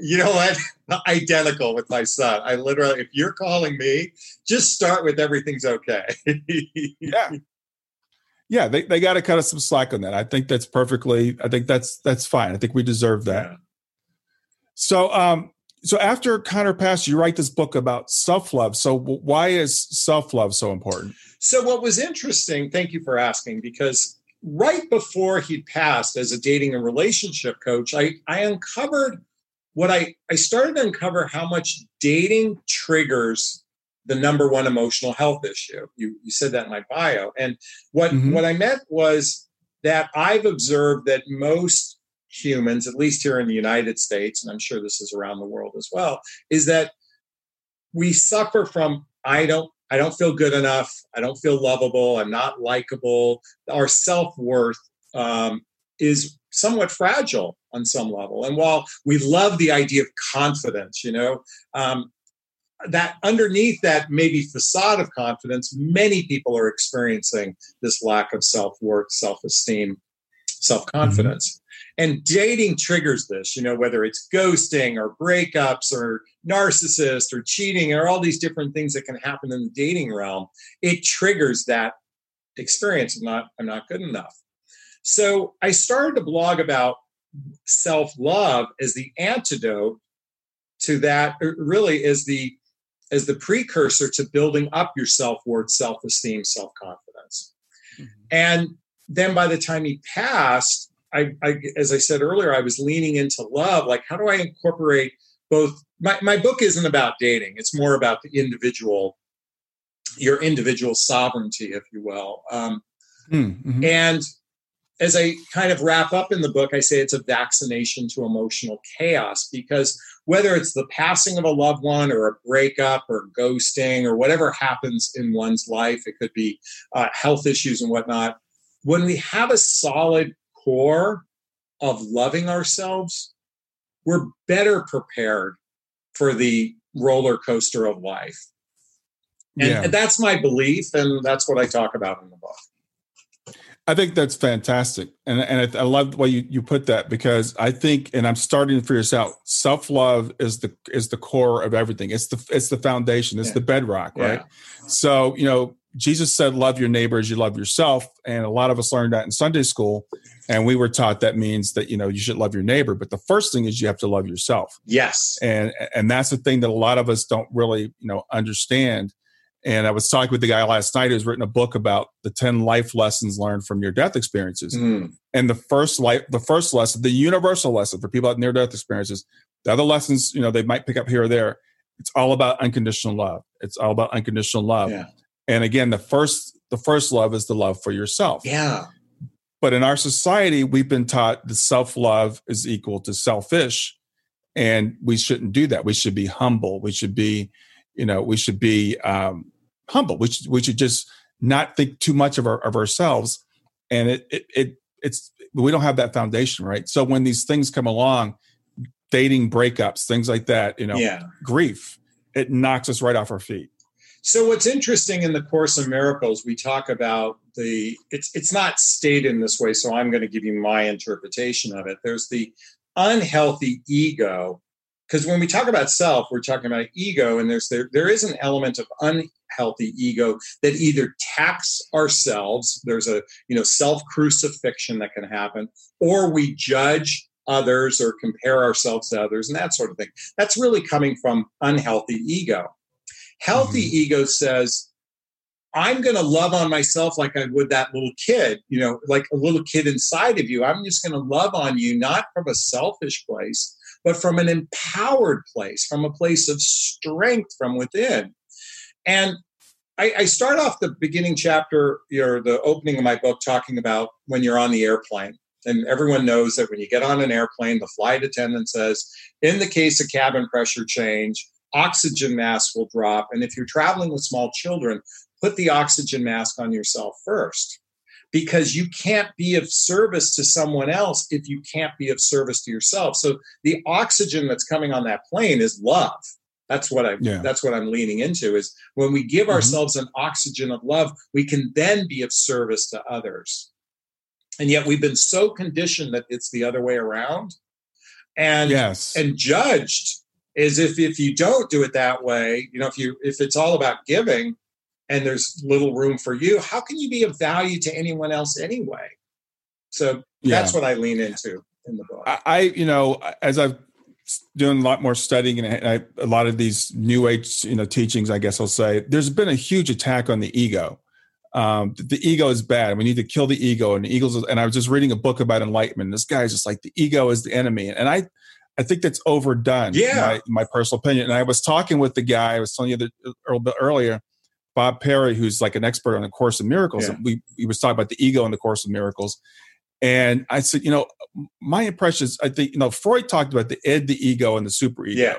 Speaker 2: you know what? Identical with my son. I literally, if you're calling me, just start with everything's okay.
Speaker 1: yeah. Yeah, they, they got to cut us some slack on that. I think that's perfectly. I think that's that's fine. I think we deserve that. Yeah. So, um, so after Connor passed, you write this book about self love. So, why is self love so important?
Speaker 2: So, what was interesting? Thank you for asking because right before he passed as a dating and relationship coach, I, I uncovered what I, I started to uncover how much dating triggers the number one emotional health issue. You, you said that in my bio. And what, mm-hmm. what I meant was that I've observed that most humans, at least here in the United States, and I'm sure this is around the world as well, is that we suffer from I don't I don't feel good enough. I don't feel lovable. I'm not likable. Our self worth um, is somewhat fragile on some level. And while we love the idea of confidence, you know, um, that underneath that maybe facade of confidence, many people are experiencing this lack of self worth, self esteem. self confidence. And dating triggers this, you know, whether it's ghosting or breakups or narcissist or cheating or all these different things that can happen in the dating realm, it triggers that experience. I'm not, I'm not good enough. So I started to blog about self love as the antidote to that, really as the as the precursor to building up your self worth, self esteem, self confidence. Mm-hmm. And then by the time he passed, I, I, as I said earlier, I was leaning into love. Like, how do I incorporate both? My, my book isn't about dating, it's more about the individual, your individual sovereignty, if you will. Um, hmm, mm-hmm. And as I kind of wrap up in the book, I say it's a vaccination to emotional chaos because whether it's the passing of a loved one or a breakup or ghosting or whatever happens in one's life, it could be uh, health issues and whatnot. When we have a solid core of loving ourselves, we're better prepared for the roller coaster of life. And, yeah. and that's my belief, and that's what I talk about in the book.
Speaker 1: I think that's fantastic, and and I, I love the way you, you put that because I think, and I'm starting to figure this out. Self love is the is the core of everything. It's the it's the foundation. It's yeah. the bedrock, right? Yeah. So you know, Jesus said, "Love your neighbor as you love yourself," and a lot of us learned that in Sunday school, and we were taught that means that you know you should love your neighbor. But the first thing is you have to love yourself.
Speaker 2: Yes,
Speaker 1: and and that's the thing that a lot of us don't really you know understand and I was talking with the guy last night who's written a book about the 10 life lessons learned from near death experiences. Mm. And the first life, the first lesson, the universal lesson for people with near death experiences, the other lessons, you know, they might pick up here or there. It's all about unconditional love. It's all about unconditional love. Yeah. And again, the first, the first love is the love for yourself.
Speaker 2: Yeah.
Speaker 1: But in our society, we've been taught that self love is equal to selfish. And we shouldn't do that. We should be humble. We should be, you know, we should be, um, humble. We should, we should just not think too much of our, of ourselves. And it, it, it, it's, we don't have that foundation, right? So when these things come along, dating breakups, things like that, you know, yeah. grief, it knocks us right off our feet.
Speaker 2: So what's interesting in the Course in Miracles, we talk about the it's it's not stated in this way, so I'm going to give you my interpretation of it. There's the unhealthy ego because when we talk about self we're talking about ego and there's there, there is an element of unhealthy ego that either tax ourselves there's a you know self crucifixion that can happen or we judge others or compare ourselves to others and that sort of thing that's really coming from unhealthy ego healthy mm-hmm. ego says I'm going to love on myself like I would that little kid, you know, like a little kid inside of you. I'm just going to love on you, not from a selfish place, but from an empowered place, from a place of strength from within. And I, I start off the beginning chapter, or the opening of my book, talking about when you're on the airplane. And everyone knows that when you get on an airplane, the flight attendant says, in the case of cabin pressure change, oxygen mask will drop. And if you're traveling with small children, put the oxygen mask on yourself first because you can't be of service to someone else if you can't be of service to yourself. So the oxygen that's coming on that plane is love. That's what I yeah. that's what I'm leaning into is when we give mm-hmm. ourselves an oxygen of love, we can then be of service to others. And yet we've been so conditioned that it's the other way around. And yes. and judged is if if you don't do it that way, you know, if you if it's all about giving, and there's little room for you, how can you be of value to anyone else anyway? So yeah. that's what I lean into in the book.
Speaker 1: I, you know, as I've doing a lot more studying and I, a lot of these new age, you know, teachings, I guess I'll say, there's been a huge attack on the ego. Um, the ego is bad. We need to kill the ego. And the eagles. And I was just reading a book about enlightenment. This guy's just like the ego is the enemy, and I, I think that's overdone.
Speaker 2: Yeah,
Speaker 1: my, my personal opinion. And I was talking with the guy I was telling you the, a little bit earlier Bob Perry, who's like an expert on the Course of Miracles. Yeah. We he was talking about the ego in the Course of Miracles, and I said, you know, my impression is, I think you know, Freud talked about the id, the ego, and the super ego.
Speaker 2: Yeah.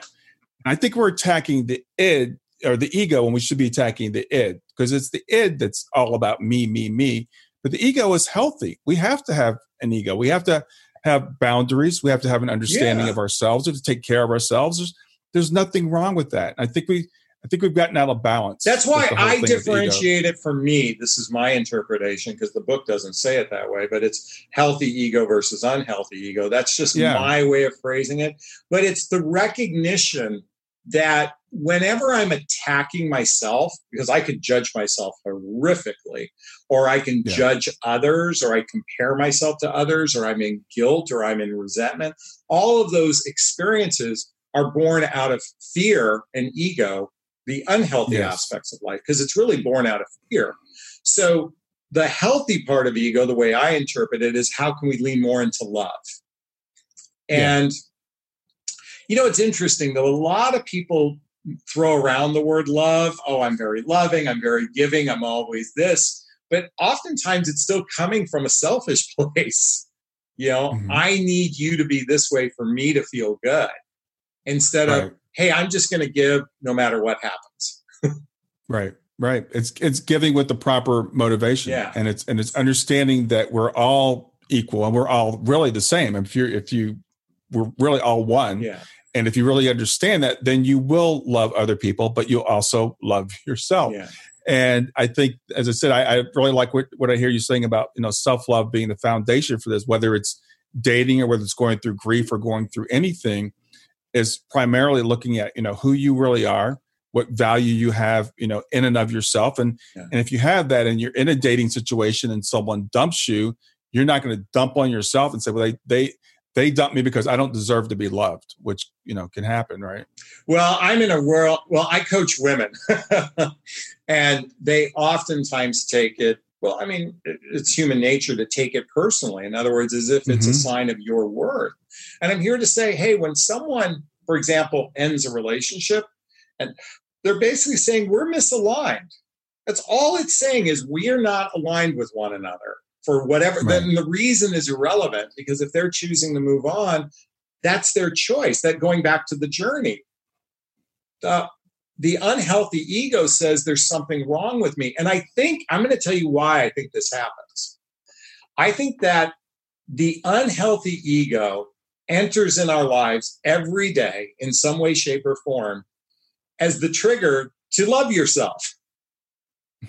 Speaker 1: And I think we're attacking the id or the ego when we should be attacking the id because it's the id that's all about me, me, me. But the ego is healthy. We have to have an ego. We have to have boundaries. We have to have an understanding yeah. of ourselves. We have to take care of ourselves. There's, there's nothing wrong with that. I think we I think we've gotten out of balance.
Speaker 2: That's why I differentiate it for me. This is my interpretation because the book doesn't say it that way, but it's healthy ego versus unhealthy ego. That's just yeah. my way of phrasing it. But it's the recognition that whenever I'm attacking myself, because I could judge myself horrifically, or I can yeah. judge others, or I compare myself to others, or I'm in guilt, or I'm in resentment, all of those experiences are born out of fear and ego, the unhealthy yes. aspects of life, because it's really born out of fear. So, the healthy part of ego, the way I interpret it, is how can we lean more into love? And yeah you know, it's interesting though. A lot of people throw around the word love. Oh, I'm very loving. I'm very giving. I'm always this. But oftentimes it's still coming from a selfish place. You know, mm-hmm. I need you to be this way for me to feel good instead right. of, hey, I'm just going to give no matter what happens.
Speaker 1: right. Right. It's it's giving with the proper motivation. Yeah. And it's and it's understanding that we're all equal and we're all really the same. If you if you we're really all one.
Speaker 2: Yeah.
Speaker 1: And if you really understand that, then you will love other people, but you'll also love yourself.
Speaker 2: Yeah.
Speaker 1: And I think, as I said, I, I really like what, what I hear you saying about, you know, self-love being the foundation for this, whether it's dating or whether it's going through grief or going through anything, is primarily looking at, you know, who you really are, what value you have, you know, in and of yourself. And yeah. and if you have that and you're in a dating situation and someone dumps you, you're not going to dump on yourself and say, well, they they they dump me because I don't deserve to be loved, which you know can happen, right?
Speaker 2: Well, I'm in a world. Well, I coach women, and they oftentimes take it. Well, I mean, it's human nature to take it personally. In other words, as if it's mm-hmm. a sign of your worth. And I'm here to say, hey, when someone, for example, ends a relationship, and they're basically saying we're misaligned. That's all it's saying is we are not aligned with one another for whatever right. then the reason is irrelevant because if they're choosing to move on that's their choice that going back to the journey the the unhealthy ego says there's something wrong with me and i think i'm going to tell you why i think this happens i think that the unhealthy ego enters in our lives every day in some way shape or form as the trigger to love yourself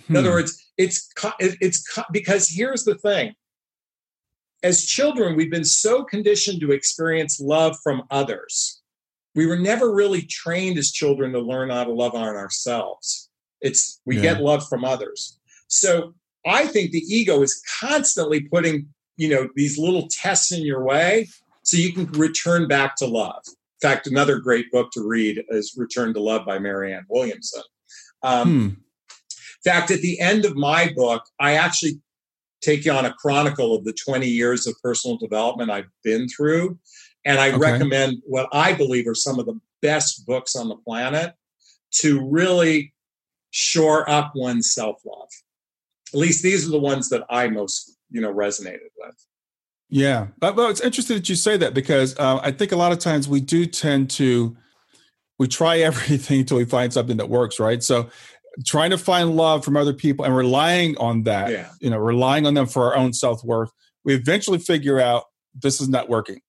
Speaker 2: in other hmm. words it's it's because here's the thing. As children we've been so conditioned to experience love from others. We were never really trained as children to learn how to love on ourselves. It's we yeah. get love from others. So i think the ego is constantly putting you know these little tests in your way so you can return back to love. In fact another great book to read is return to love by marianne williamson. Um, hmm fact, at the end of my book, I actually take you on a chronicle of the 20 years of personal development I've been through. And I okay. recommend what I believe are some of the best books on the planet to really shore up one's self love. At least these are the ones that I most, you know, resonated with.
Speaker 1: Yeah. Well, it's interesting that you say that because uh, I think a lot of times we do tend to, we try everything until we find something that works, right? So trying to find love from other people and relying on that, yeah. you know, relying on them for our own self worth, we eventually figure out this is not working.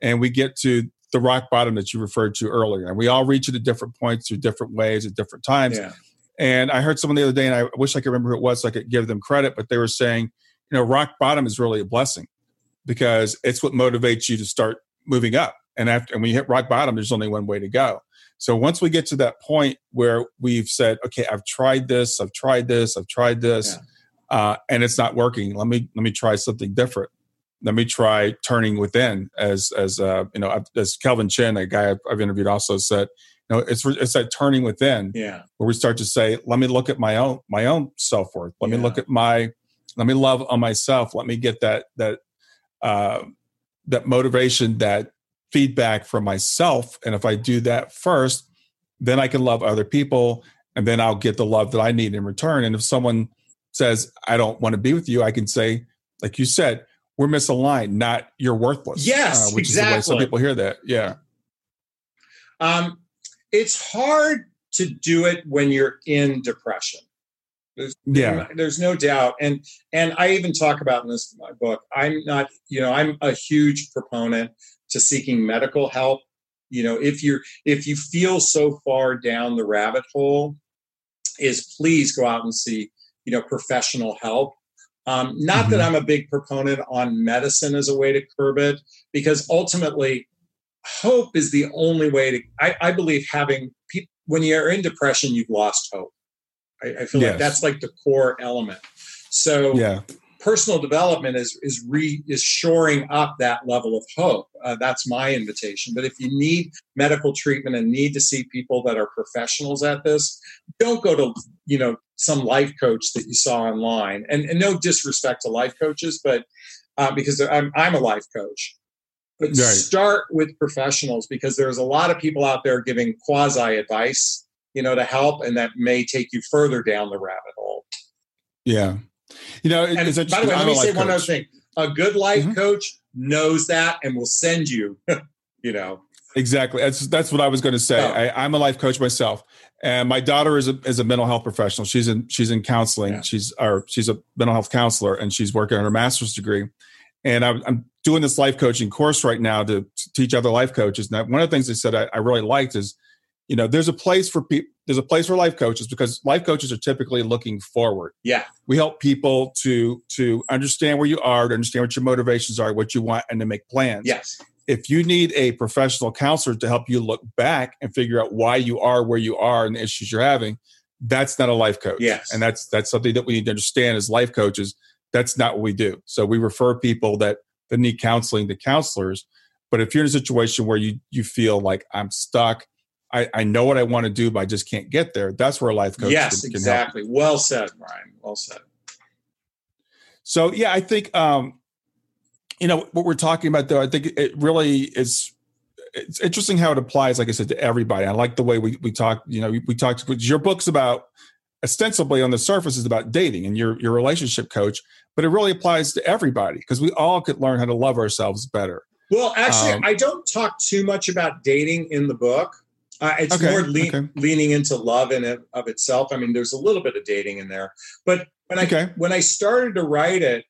Speaker 1: And we get to the rock bottom that you referred to earlier. And we all reach it at different points through different ways at different times. Yeah. And I heard someone the other day, and I wish I could remember who it was so I could give them credit, but they were saying, you know, rock bottom is really a blessing because it's what motivates you to start moving up. And after and when you hit rock bottom, there's only one way to go. So once we get to that point where we've said, okay, I've tried this, I've tried this, I've tried this, yeah. uh, and it's not working. Let me let me try something different. Let me try turning within, as as uh, you know, as Kelvin Chin, a guy I've, I've interviewed, also said. You know, it's it's that turning within,
Speaker 2: yeah,
Speaker 1: where we start to say, let me look at my own my own self worth. Let yeah. me look at my, let me love on myself. Let me get that that uh, that motivation, that feedback from myself. And if I do that first, then I can love other people and then I'll get the love that I need in return. And if someone says, I don't want to be with you, I can say, like you said, we're misaligned, not you're worthless.
Speaker 2: Yes, uh, which exactly. is the way
Speaker 1: some people hear that. Yeah.
Speaker 2: Um, it's hard to do it when you're in depression. There's,
Speaker 1: yeah,
Speaker 2: there's no doubt, and and I even talk about in this my book. I'm not, you know, I'm a huge proponent to seeking medical help. You know if you're if you feel so far down the rabbit hole is please go out and see you know professional help. Um, not mm-hmm. that i'm a big proponent on medicine as a way to curb it because ultimately hope is the only way to i, I believe having people when you're in depression you've lost hope. I, I feel yes. like that's like the core element. So
Speaker 1: yeah
Speaker 2: personal development is is re is shoring up that level of hope. Uh, that's my invitation. But if you need medical treatment and need to see people that are professionals at this, don't go to you know some life coach that you saw online. And, and no disrespect to life coaches, but uh, because I'm I'm a life coach. But right. start with professionals because there's a lot of people out there giving quasi advice, you know, to help, and that may take you further down the rabbit hole.
Speaker 1: Yeah, you know, and
Speaker 2: by the way, let me say one other thing. A good life mm-hmm. coach knows that and will send you, you know.
Speaker 1: Exactly. That's that's what I was going to say. Oh. I, am a life coach myself, and my daughter is a is a mental health professional. She's in she's in counseling. Yeah. She's or she's a mental health counselor, and she's working on her master's degree. And I'm, I'm doing this life coaching course right now to, to teach other life coaches. Now, one of the things they said I, I really liked is, you know, there's a place for people there's a place for life coaches because life coaches are typically looking forward.
Speaker 2: Yeah.
Speaker 1: We help people to to understand where you are, to understand what your motivations are, what you want, and to make plans.
Speaker 2: Yes.
Speaker 1: If you need a professional counselor to help you look back and figure out why you are where you are and the issues you're having, that's not a life coach.
Speaker 2: Yes.
Speaker 1: And that's that's something that we need to understand as life coaches. That's not what we do. So we refer people that that need counseling to counselors. But if you're in a situation where you you feel like I'm stuck, I, I know what I want to do, but I just can't get there. That's where a life coach.
Speaker 2: Yes, can, can exactly. Help. Well said, Brian. Well said.
Speaker 1: So yeah, I think um, you know what we're talking about though. I think it really is. It's interesting how it applies, like I said, to everybody. I like the way we we talk. You know, we, we talked. Your book's about ostensibly on the surface is about dating and your your relationship coach, but it really applies to everybody because we all could learn how to love ourselves better.
Speaker 2: Well, actually, um, I don't talk too much about dating in the book. Uh, it's okay, more le- okay. leaning into love in it of itself. I mean, there's a little bit of dating in there, but when I okay. when I started to write it,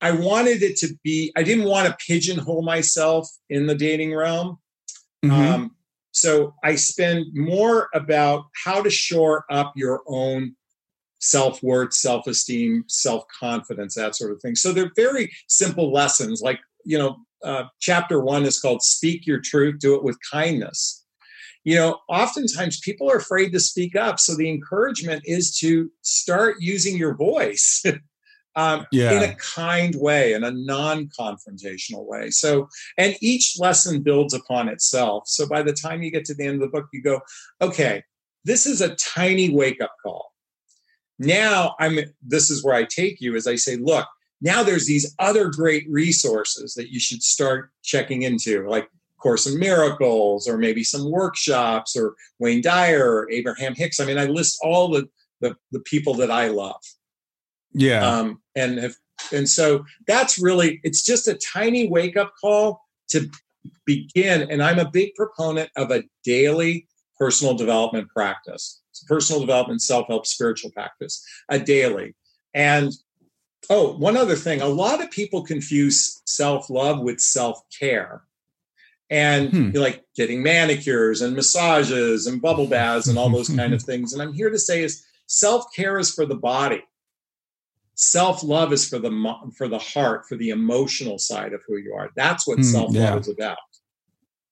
Speaker 2: I wanted it to be. I didn't want to pigeonhole myself in the dating realm. Mm-hmm. Um, so I spend more about how to shore up your own self worth, self esteem, self confidence, that sort of thing. So they're very simple lessons. Like you know, uh, chapter one is called "Speak Your Truth, Do It with Kindness." You know, oftentimes people are afraid to speak up. So the encouragement is to start using your voice um, yeah. in a kind way, in a non confrontational way. So, and each lesson builds upon itself. So by the time you get to the end of the book, you go, okay, this is a tiny wake up call. Now I'm, this is where I take you as I say, look, now there's these other great resources that you should start checking into, like Course in Miracles, or maybe some workshops, or Wayne Dyer, or Abraham Hicks. I mean, I list all the the, the people that I love.
Speaker 1: Yeah.
Speaker 2: Um, and if, and so that's really it's just a tiny wake up call to begin. And I'm a big proponent of a daily personal development practice. It's personal development, self help, spiritual practice, a daily. And oh, one other thing: a lot of people confuse self love with self care and hmm. like getting manicures and massages and bubble baths and all those kind of things. And I'm here to say is self-care is for the body. Self-love is for the for the heart, for the emotional side of who you are. That's what hmm, self-love yeah. is about.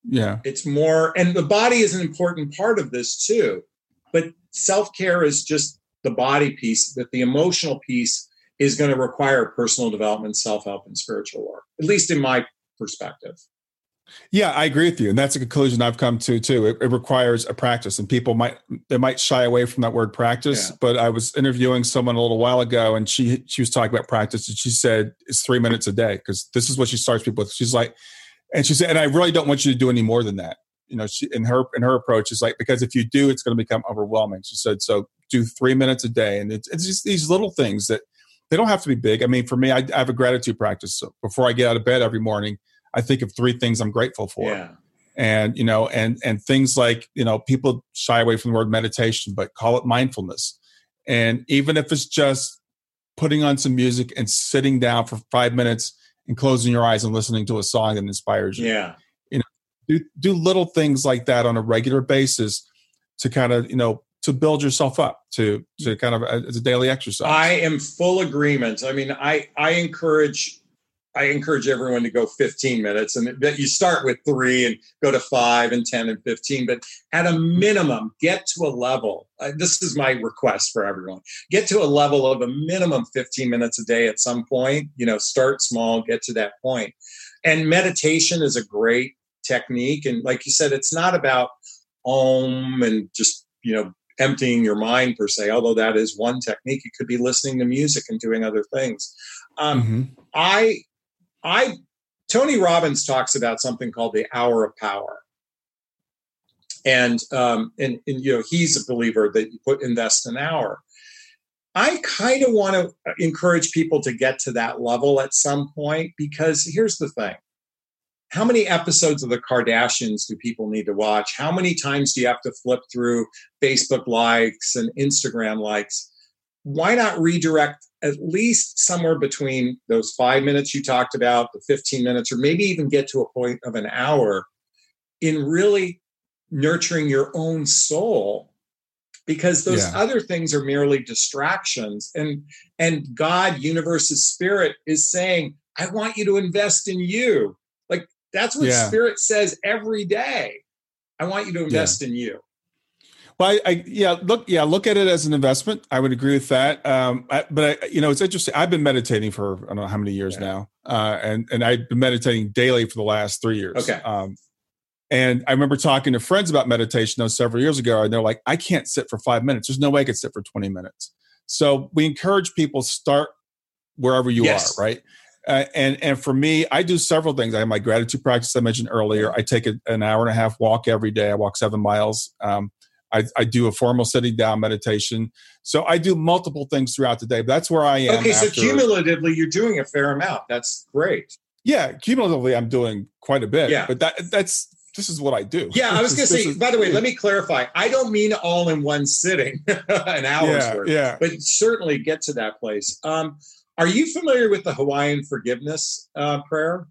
Speaker 1: Yeah.
Speaker 2: It's more and the body is an important part of this too. But self-care is just the body piece, that the emotional piece is going to require personal development, self-help and spiritual work. At least in my perspective.
Speaker 1: Yeah, I agree with you, and that's a conclusion I've come to too. It, it requires a practice, and people might they might shy away from that word practice. Yeah. But I was interviewing someone a little while ago, and she she was talking about practice, and she said it's three minutes a day because this is what she starts people with. She's like, and she said, and I really don't want you to do any more than that. You know, she in her in her approach is like because if you do, it's going to become overwhelming. She said, so do three minutes a day, and it's it's just these little things that they don't have to be big. I mean, for me, I, I have a gratitude practice. So before I get out of bed every morning. I think of three things I'm grateful for.
Speaker 2: Yeah.
Speaker 1: And you know, and and things like you know, people shy away from the word meditation, but call it mindfulness. And even if it's just putting on some music and sitting down for five minutes and closing your eyes and listening to a song that inspires you.
Speaker 2: Yeah.
Speaker 1: You know, do do little things like that on a regular basis to kind of you know to build yourself up to to kind of uh, as a daily exercise.
Speaker 2: I am full agreement. I mean, I I encourage I encourage everyone to go 15 minutes and that you start with three and go to five and 10 and 15. But at a minimum, get to a level. Uh, this is my request for everyone get to a level of a minimum 15 minutes a day at some point. You know, start small, get to that point. And meditation is a great technique. And like you said, it's not about om and just, you know, emptying your mind per se, although that is one technique. You could be listening to music and doing other things. Um, mm-hmm. I I Tony Robbins talks about something called the hour of power. And, um, and, and you know he's a believer that you put invest an hour. I kind of want to encourage people to get to that level at some point because here's the thing. How many episodes of the Kardashians do people need to watch? How many times do you have to flip through Facebook likes and Instagram likes? Why not redirect at least somewhere between those five minutes you talked about, the 15 minutes, or maybe even get to a point of an hour in really nurturing your own soul because those yeah. other things are merely distractions and and god universe's spirit is saying i want you to invest in you like that's what yeah. spirit says every day i want you to invest yeah. in you
Speaker 1: well, I, I, yeah, look, yeah, look at it as an investment. I would agree with that. Um, I, but I, you know, it's interesting. I've been meditating for I don't know how many years yeah. now, uh, and and I've been meditating daily for the last three years.
Speaker 2: Okay. Um,
Speaker 1: and I remember talking to friends about meditation though several years ago, and they're like, "I can't sit for five minutes. There's no way I could sit for 20 minutes." So we encourage people start wherever you yes. are, right? Uh, and and for me, I do several things. I have my gratitude practice I mentioned earlier. I take a, an hour and a half walk every day. I walk seven miles. Um, I, I, do a formal sitting down meditation. So I do multiple things throughout the day. But that's where I am.
Speaker 2: Okay, after. so cumulatively, you're doing a fair amount. That's great.
Speaker 1: Yeah, cumulatively, I'm doing quite a bit. Yeah, but that that's this is what I do.
Speaker 2: Yeah, I was going to say. Is, by the way, let me clarify. I don't mean all in one sitting, an hour's
Speaker 1: yeah,
Speaker 2: worth.
Speaker 1: Yeah,
Speaker 2: but certainly get to that place. Um, are you familiar with the Hawaiian forgiveness uh, prayer?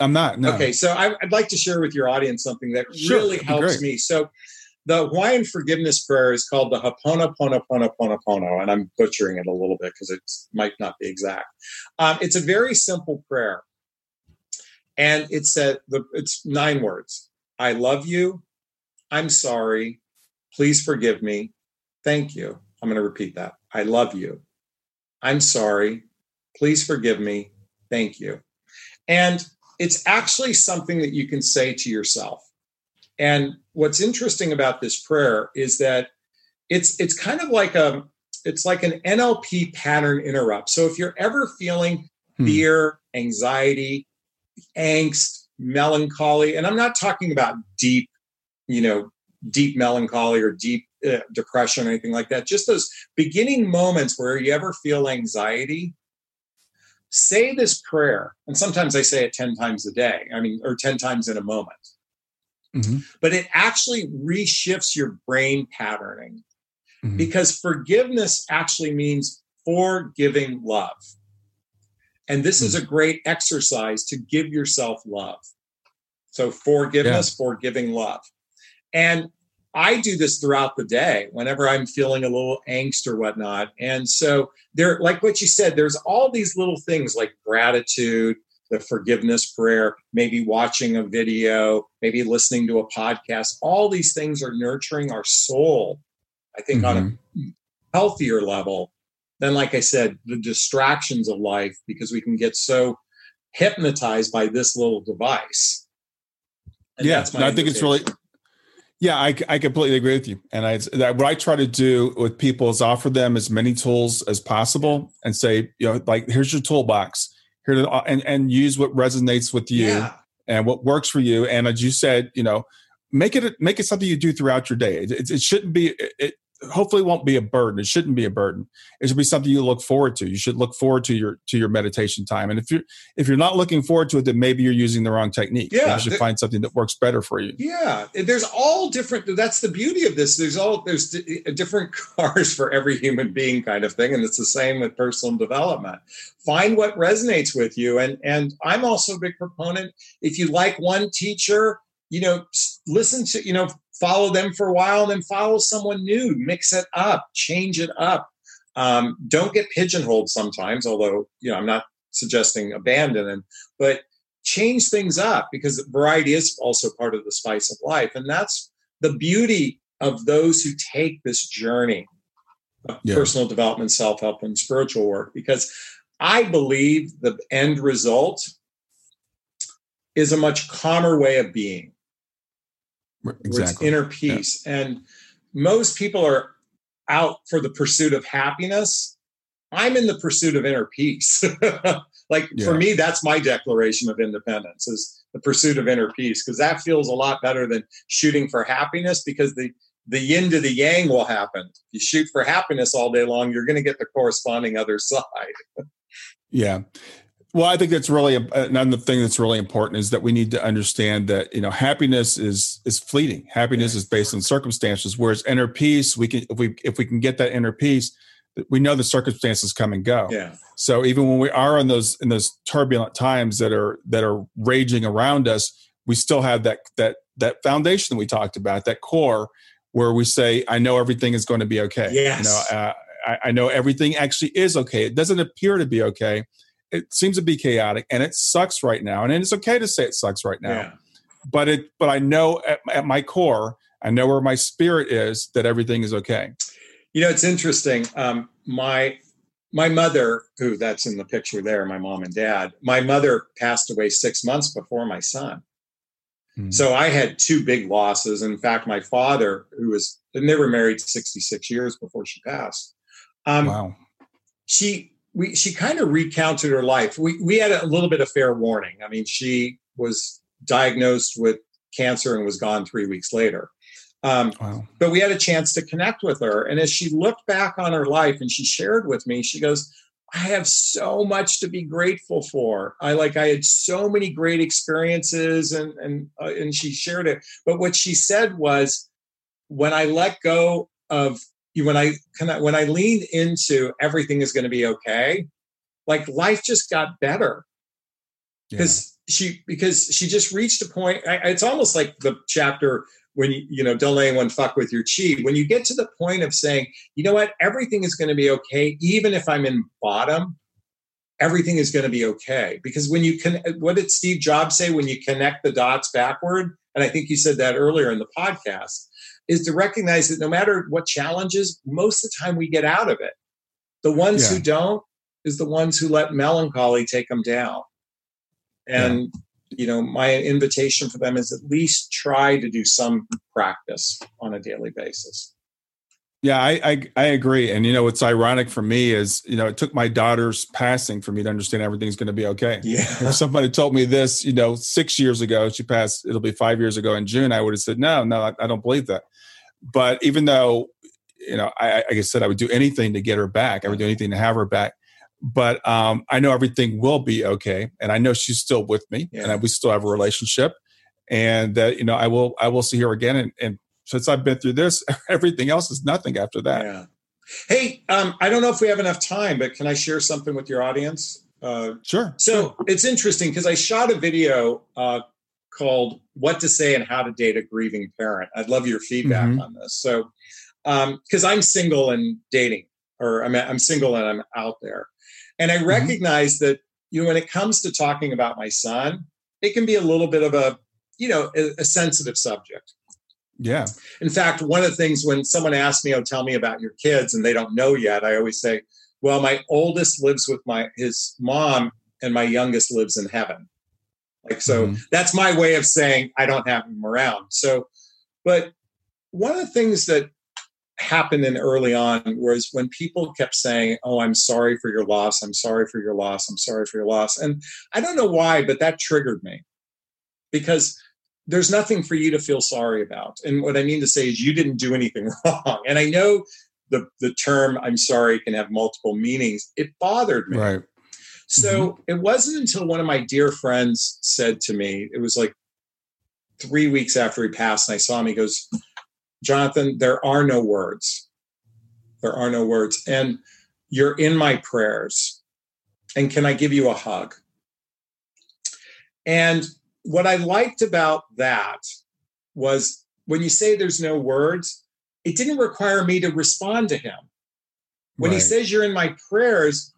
Speaker 1: I'm not. No.
Speaker 2: Okay, so I, would like to share with your audience something that sure, really helps me. So the Hawaiian forgiveness prayer is called the Ho'oponopono, and I'm butchering it a little bit because it might not be exact. Um, it's a very simple prayer, and it said the it's nine words: "I love you, I'm sorry, please forgive me, thank you." I'm going to repeat that: "I love you, I'm sorry, please forgive me, thank you," and it's actually something that you can say to yourself. And what's interesting about this prayer is that it's it's kind of like a it's like an NLP pattern interrupt. So if you're ever feeling hmm. fear, anxiety, angst, melancholy, and I'm not talking about deep, you know, deep melancholy or deep uh, depression or anything like that, just those beginning moments where you ever feel anxiety, say this prayer. And sometimes I say it 10 times a day, I mean, or 10 times in a moment. Mm-hmm. But it actually reshifts your brain patterning mm-hmm. because forgiveness actually means forgiving love. And this mm-hmm. is a great exercise to give yourself love. So, forgiveness, yeah. forgiving love. And I do this throughout the day whenever I'm feeling a little angst or whatnot. And so, there, like what you said, there's all these little things like gratitude, the forgiveness prayer, maybe watching a video, maybe listening to a podcast. All these things are nurturing our soul, I think, mm-hmm. on a mm-hmm. healthier level than, like I said, the distractions of life because we can get so hypnotized by this little device.
Speaker 1: And yeah, I think it's really. Yeah, I, I completely agree with you. And I, that, what I try to do with people is offer them as many tools as possible and say, you know, like, here's your toolbox here to, uh, and, and use what resonates with you yeah. and what works for you. And as you said, you know, make it make it something you do throughout your day. It, it shouldn't be. It, hopefully won't be a burden. It shouldn't be a burden. It should be something you look forward to. You should look forward to your to your meditation time. And if you're if you're not looking forward to it, then maybe you're using the wrong technique.
Speaker 2: Yeah,
Speaker 1: you should find something that works better for you.
Speaker 2: Yeah, there's all different. That's the beauty of this. There's all there's eh, different cars for every human being, kind of thing, and it's the same with personal development. Find what resonates with you, and and I'm also a big proponent. If you like one teacher you know, listen to, you know, follow them for a while and then follow someone new, mix it up, change it up. Um, don't get pigeonholed sometimes, although, you know, I'm not suggesting abandon them, but change things up because variety is also part of the spice of life. And that's the beauty of those who take this journey of yeah. personal development, self help, and spiritual work, because I believe the end result is a much calmer way of being.
Speaker 1: Exactly.
Speaker 2: inner peace. Yeah. And most people are out for the pursuit of happiness. I'm in the pursuit of inner peace. like yeah. for me, that's my declaration of independence is the pursuit of inner peace, because that feels a lot better than shooting for happiness because the the yin to the yang will happen. If you shoot for happiness all day long, you're going to get the corresponding other side.
Speaker 1: yeah. Well, I think that's really another thing that's really important is that we need to understand that you know happiness is is fleeting. Happiness is based on circumstances, whereas inner peace, we can if we if we can get that inner peace, we know the circumstances come and go.
Speaker 2: Yeah.
Speaker 1: So even when we are in those in those turbulent times that are that are raging around us, we still have that that that foundation that we talked about, that core, where we say, "I know everything is going to be okay."
Speaker 2: Yes.
Speaker 1: You know, uh, I, I know everything actually is okay. It doesn't appear to be okay it seems to be chaotic and it sucks right now. And it's okay to say it sucks right now. Yeah. But it but I know at, at my core, I know where my spirit is that everything is okay.
Speaker 2: You know, it's interesting. Um, my my mother, who that's in the picture there, my mom and dad, my mother passed away six months before my son. Mm-hmm. So I had two big losses. In fact, my father, who was they were married 66 years before she passed. Um, wow. She we she kind of recounted her life. We we had a little bit of fair warning. I mean, she was diagnosed with cancer and was gone three weeks later. Um, wow. But we had a chance to connect with her, and as she looked back on her life and she shared with me, she goes, "I have so much to be grateful for. I like I had so many great experiences, and and uh, and she shared it. But what she said was, when I let go of when I kind of when I leaned into everything is going to be okay, like life just got better because yeah. she because she just reached a point. It's almost like the chapter when you you know don't let anyone fuck with your chi. When you get to the point of saying, you know what, everything is going to be okay, even if I'm in bottom. Everything is going to be okay because when you can, what did Steve Jobs say? When you connect the dots backward, and I think you said that earlier in the podcast is to recognize that no matter what challenges, most of the time we get out of it. The ones yeah. who don't is the ones who let melancholy take them down. And yeah. you know, my invitation for them is at least try to do some practice on a daily basis.
Speaker 1: Yeah, I, I, I agree. And you know, what's ironic for me is you know it took my daughter's passing for me to understand everything's going to be okay.
Speaker 2: Yeah.
Speaker 1: If somebody told me this, you know, six years ago, she passed. It'll be five years ago in June. I would have said no, no, I, I don't believe that. But even though, you know, I, like I said, I would do anything to get her back. I would do anything to have her back. But um, I know everything will be okay, and I know she's still with me, yeah. and I, we still have a relationship, and that you know, I will I will see her again. And, and since I've been through this, everything else is nothing after that.
Speaker 2: Yeah. Hey, um, I don't know if we have enough time, but can I share something with your audience?
Speaker 1: Uh, sure.
Speaker 2: So
Speaker 1: sure.
Speaker 2: it's interesting because I shot a video uh, called What to Say and How to Date a Grieving Parent. I'd love your feedback mm-hmm. on this. So, because um, I'm single and dating, or I'm, I'm single and I'm out there. And I mm-hmm. recognize that, you know, when it comes to talking about my son, it can be a little bit of a, you know, a, a sensitive subject.
Speaker 1: Yeah.
Speaker 2: In fact, one of the things when someone asks me, "Oh, tell me about your kids," and they don't know yet, I always say, "Well, my oldest lives with my his mom, and my youngest lives in heaven." Like, so mm-hmm. that's my way of saying I don't have him around. So, but one of the things that happened in early on was when people kept saying, Oh, I'm sorry for your loss. I'm sorry for your loss. I'm sorry for your loss. And I don't know why, but that triggered me because there's nothing for you to feel sorry about. And what I mean to say is you didn't do anything wrong. And I know the, the term I'm sorry can have multiple meanings. It bothered me.
Speaker 1: Right.
Speaker 2: So mm-hmm. it wasn't until one of my dear friends said to me, it was like three weeks after he passed, and I saw him, he goes, Jonathan, there are no words. There are no words. And you're in my prayers. And can I give you a hug? And what I liked about that was when you say there's no words, it didn't require me to respond to him. When right. he says you're in my prayers,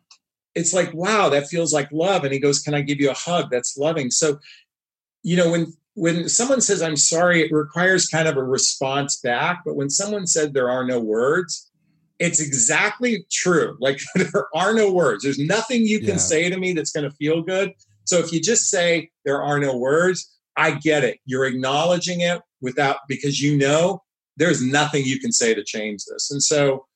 Speaker 2: it's like, wow, that feels like love. And he goes, Can I give you a hug? That's loving. So, you know, when when someone says I'm sorry, it requires kind of a response back. But when someone said there are no words, it's exactly true. Like there are no words. There's nothing you can yeah. say to me that's going to feel good. So if you just say there are no words, I get it. You're acknowledging it without because you know there's nothing you can say to change this. And so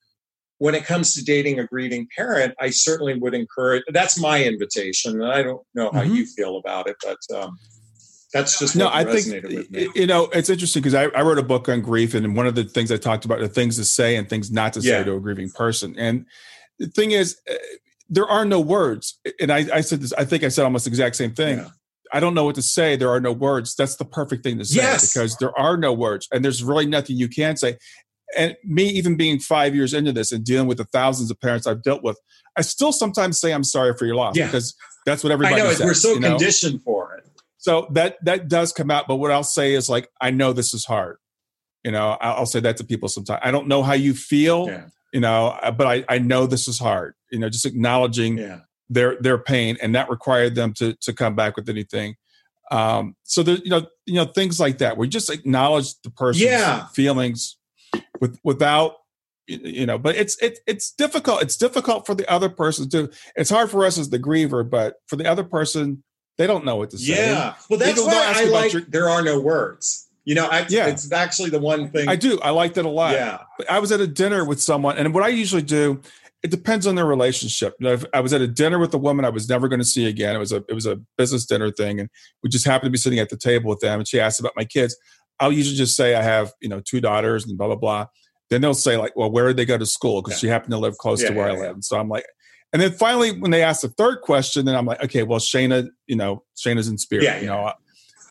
Speaker 2: when it comes to dating a grieving parent, I certainly would encourage that's my invitation. And I don't know how mm-hmm. you feel about it, but um, that's just no. I think
Speaker 1: you know it's interesting because I, I, wrote a book on grief, and one of the things I talked about are things to say and things not to yeah. say to a grieving person. And the thing is, uh, there are no words. And I, I, said this. I think I said almost the exact same thing. Yeah. I don't know what to say. There are no words. That's the perfect thing to say yes. because there are no words, and there's really nothing you can say. And me, even being five years into this and dealing with the thousands of parents I've dealt with, I still sometimes say I'm sorry for your loss yeah. because that's what everybody. I know
Speaker 2: says, we're so conditioned know? for it.
Speaker 1: So that that does come out. But what I'll say is like, I know this is hard. You know, I'll say that to people sometimes. I don't know how you feel. Yeah. You know, uh, but I I know this is hard. You know, just acknowledging yeah. their their pain, and that required them to to come back with anything. Um, so there, you know, you know, things like that We just acknowledge the person's yeah. feelings with without you know but it's it, it's difficult it's difficult for the other person to it's hard for us as the griever but for the other person they don't know what to say.
Speaker 2: Yeah. Well, that's why I like your, there are no words. You know, I, yeah. it's actually the one thing
Speaker 1: I do. I like that a lot. Yeah. I was at a dinner with someone, and what I usually do, it depends on their relationship. You know, if I was at a dinner with a woman I was never going to see again. It was a it was a business dinner thing, and we just happened to be sitting at the table with them. And she asked about my kids. I'll usually just say I have you know two daughters and blah blah blah. Then they'll say like, well, where did they go to school? Because yeah. she happened to live close yeah, to where I live. And so I'm like, and then finally, when they ask the third question, then I'm like, okay, well, Shayna, you know, Shayna's in spirit, yeah, you know, uh,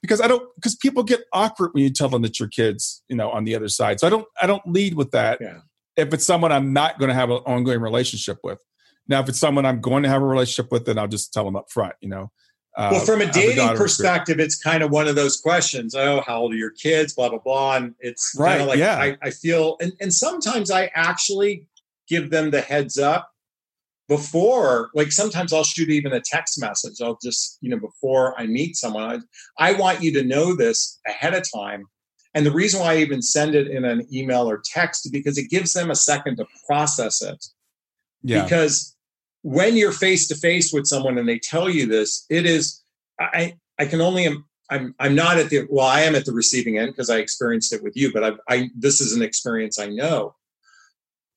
Speaker 1: because I don't, because people get awkward when you tell them that your kids, you know, on the other side. So I don't, I don't lead with that. Yeah. If it's someone I'm not going to have an ongoing relationship with. Now, if it's someone I'm going to have a relationship with, then I'll just tell them up front, you know.
Speaker 2: Uh, well, from a dating perspective, it's kind of one of those questions. Oh, how old are your kids? Blah blah blah. And it's right. Kind of like yeah. I, I feel, and, and sometimes I actually give them the heads up before like sometimes i'll shoot even a text message i'll just you know before i meet someone I, I, want you to know this ahead of time and the reason why i even send it in an email or text because it gives them a second to process it yeah. because when you're face to face with someone and they tell you this it is i i can only i'm i'm not at the well i am at the receiving end because i experienced it with you but I, I this is an experience i know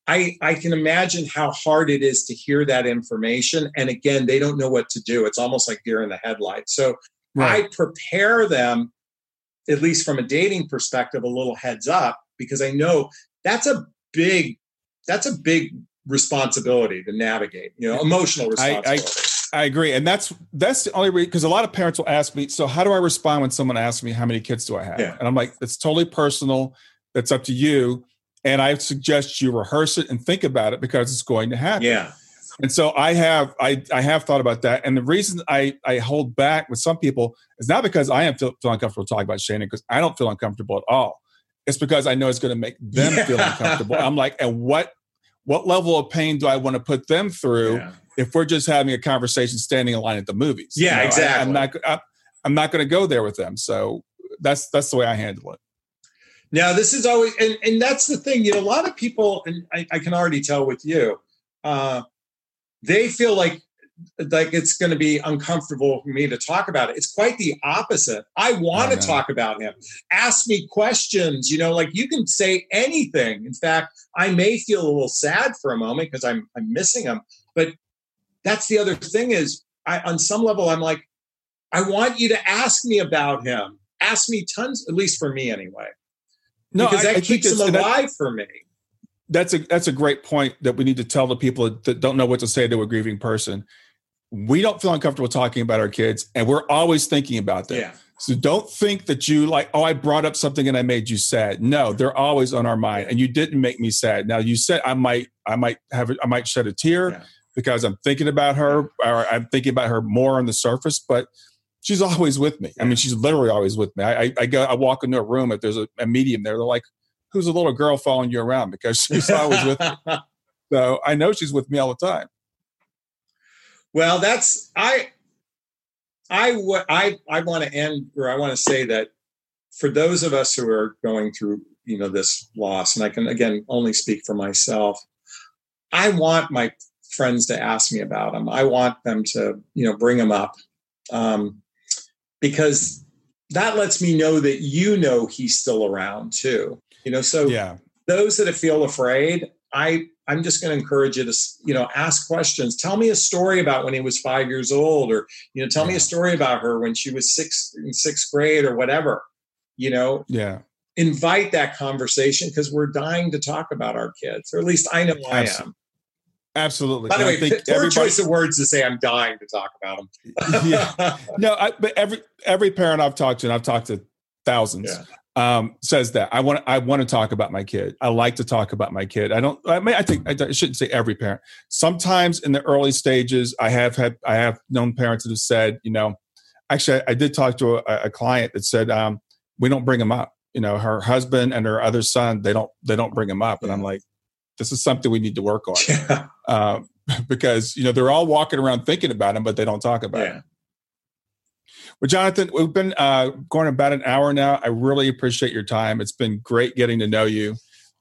Speaker 2: I, I can imagine how hard it is to hear that information. And again, they don't know what to do. It's almost like deer in the headlights. So right. I prepare them, at least from a dating perspective, a little heads up because I know that's a big, that's a big responsibility to navigate, you know, emotional responsibility.
Speaker 1: I, I, I agree. And that's that's the only reason because a lot of parents will ask me, so how do I respond when someone asks me how many kids do I have? Yeah. And I'm like, it's totally personal. That's up to you and I suggest you rehearse it and think about it because it's going to happen.
Speaker 2: Yeah.
Speaker 1: And so I have I I have thought about that, and the reason I I hold back with some people is not because I am feel, feel uncomfortable talking about shannon because I don't feel uncomfortable at all. It's because I know it's going to make them yeah. feel uncomfortable. I'm like, and what what level of pain do I want to put them through yeah. if we're just having a conversation standing in line at the movies?
Speaker 2: Yeah, you know, exactly.
Speaker 1: I, am not I, I'm not going to go there with them. So that's that's the way I handle it.
Speaker 2: Now, this is always, and, and that's the thing, you know, a lot of people, and I, I can already tell with you, uh, they feel like like it's going to be uncomfortable for me to talk about it. It's quite the opposite. I want to talk about him. Ask me questions. You know, like you can say anything. In fact, I may feel a little sad for a moment because I'm I'm missing him. But that's the other thing is, I on some level I'm like, I want you to ask me about him. Ask me tons, at least for me anyway. No, because that I, I keeps him alive that, for me.
Speaker 1: That's a that's a great point that we need to tell the people that don't know what to say to a grieving person. We don't feel uncomfortable talking about our kids, and we're always thinking about them. Yeah. So don't think that you like, oh, I brought up something and I made you sad. No, they're always on our mind, and you didn't make me sad. Now you said I might, I might have, I might shed a tear yeah. because I'm thinking about her, or I'm thinking about her more on the surface. But she's always with me. I mean, she's literally always with me. I, I, I go, I walk into a room if there's a, a, medium there. They're like, "Who's a little girl following you around?" Because she's always with me. So I know she's with me all the time.
Speaker 2: Well, that's I. I I I want to end, or I want to say that for those of us who are going through, you know, this loss, and I can again only speak for myself. I want my friends to ask me about them. I want them to, you know, bring them up. Um, because that lets me know that you know he's still around too. You know, so yeah. those that feel afraid, I I'm just going to encourage you to you know ask questions. Tell me a story about when he was five years old, or you know, tell yeah. me a story about her when she was six in sixth grade or whatever. You know,
Speaker 1: yeah.
Speaker 2: Invite that conversation because we're dying to talk about our kids, or at least I know I am.
Speaker 1: Absolutely.
Speaker 2: By the way, poor everybody... choice of words to say I'm dying to talk about them.
Speaker 1: yeah. No, I, but every every parent I've talked to, and I've talked to thousands, yeah. Um, says that I want I want to talk about my kid. I like to talk about my kid. I don't. I mean, I think I shouldn't say every parent. Sometimes in the early stages, I have had I have known parents that have said, you know, actually, I, I did talk to a, a client that said, um, we don't bring him up. You know, her husband and her other son, they don't they don't bring him up, and I'm like, this is something we need to work on yeah. uh, because you know they're all walking around thinking about him, but they don't talk about yeah. him. Well, Jonathan, we've been uh, going about an hour now. I really appreciate your time. It's been great getting to know you.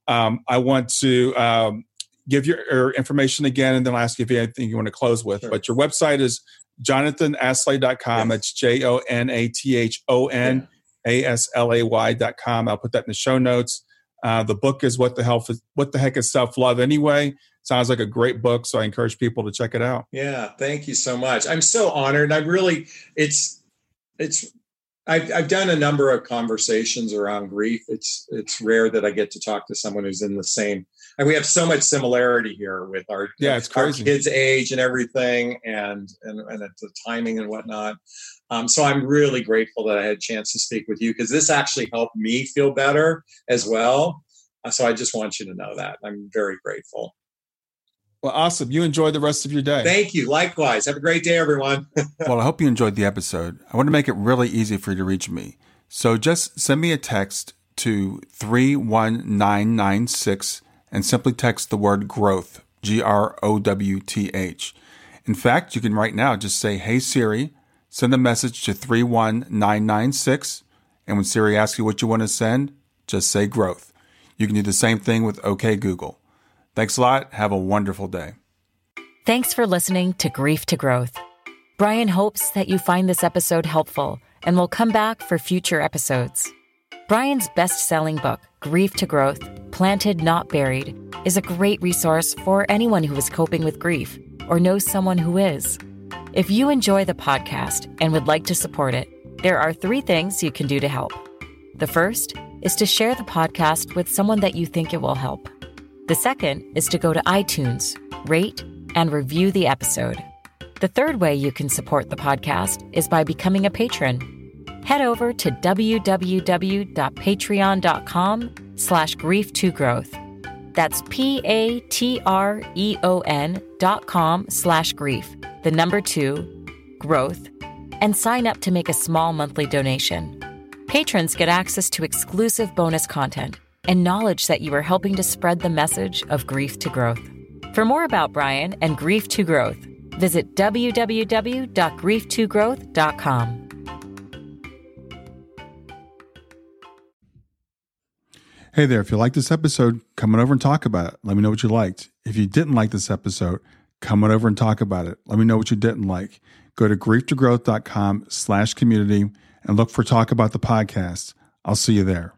Speaker 1: Um, I want to um, give your, your, information again, and then I'll ask you if you have anything you want to close with. Sure. But your website is jonathonaslay.com. Yes. That's J O N A T H O N A S L A Y.com. I'll put that in the show notes. Uh, the book is what the hell what the heck is self love anyway. Sounds like a great book, so I encourage people to check it out.
Speaker 2: Yeah, thank you so much. I'm so honored. I really, it's it's I've, I've done a number of conversations around grief. It's it's rare that I get to talk to someone who's in the same. And we have so much similarity here with our
Speaker 1: yeah, it's crazy.
Speaker 2: Our kids' age and everything, and and and the timing and whatnot. Um, so I'm really grateful that I had a chance to speak with you because this actually helped me feel better as well. Uh, so I just want you to know that I'm very grateful.
Speaker 1: Well, awesome. You enjoy the rest of your day.
Speaker 2: Thank you. Likewise. Have a great day, everyone.
Speaker 1: well, I hope you enjoyed the episode. I want to make it really easy for you to reach me. So just send me a text to 31996 and simply text the word growth, G R O W T H. In fact, you can right now just say, Hey Siri, Send a message to 31996, and when Siri asks you what you want to send, just say growth. You can do the same thing with OK Google. Thanks a lot. Have a wonderful day.
Speaker 4: Thanks for listening to Grief to Growth. Brian hopes that you find this episode helpful and will come back for future episodes. Brian's best selling book, Grief to Growth Planted Not Buried, is a great resource for anyone who is coping with grief or knows someone who is. If you enjoy the podcast and would like to support it, there are three things you can do to help. The first is to share the podcast with someone that you think it will help. The second is to go to iTunes, rate, and review the episode. The third way you can support the podcast is by becoming a patron. Head over to www.patreon.com slash grief2growth. That's P-A-T-R-E-O-N dot com slash grief the number two, growth, and sign up to make a small monthly donation. Patrons get access to exclusive bonus content and knowledge that you are helping to spread the message of grief to growth. For more about Brian and Grief to Growth, visit www.grief2growth.com.
Speaker 1: Hey there, if you liked this episode, come on over and talk about it. Let me know what you liked. If you didn't like this episode, Come on over and talk about it. Let me know what you didn't like. Go to grieftogrowth.com slash community and look for Talk About the Podcast. I'll see you there.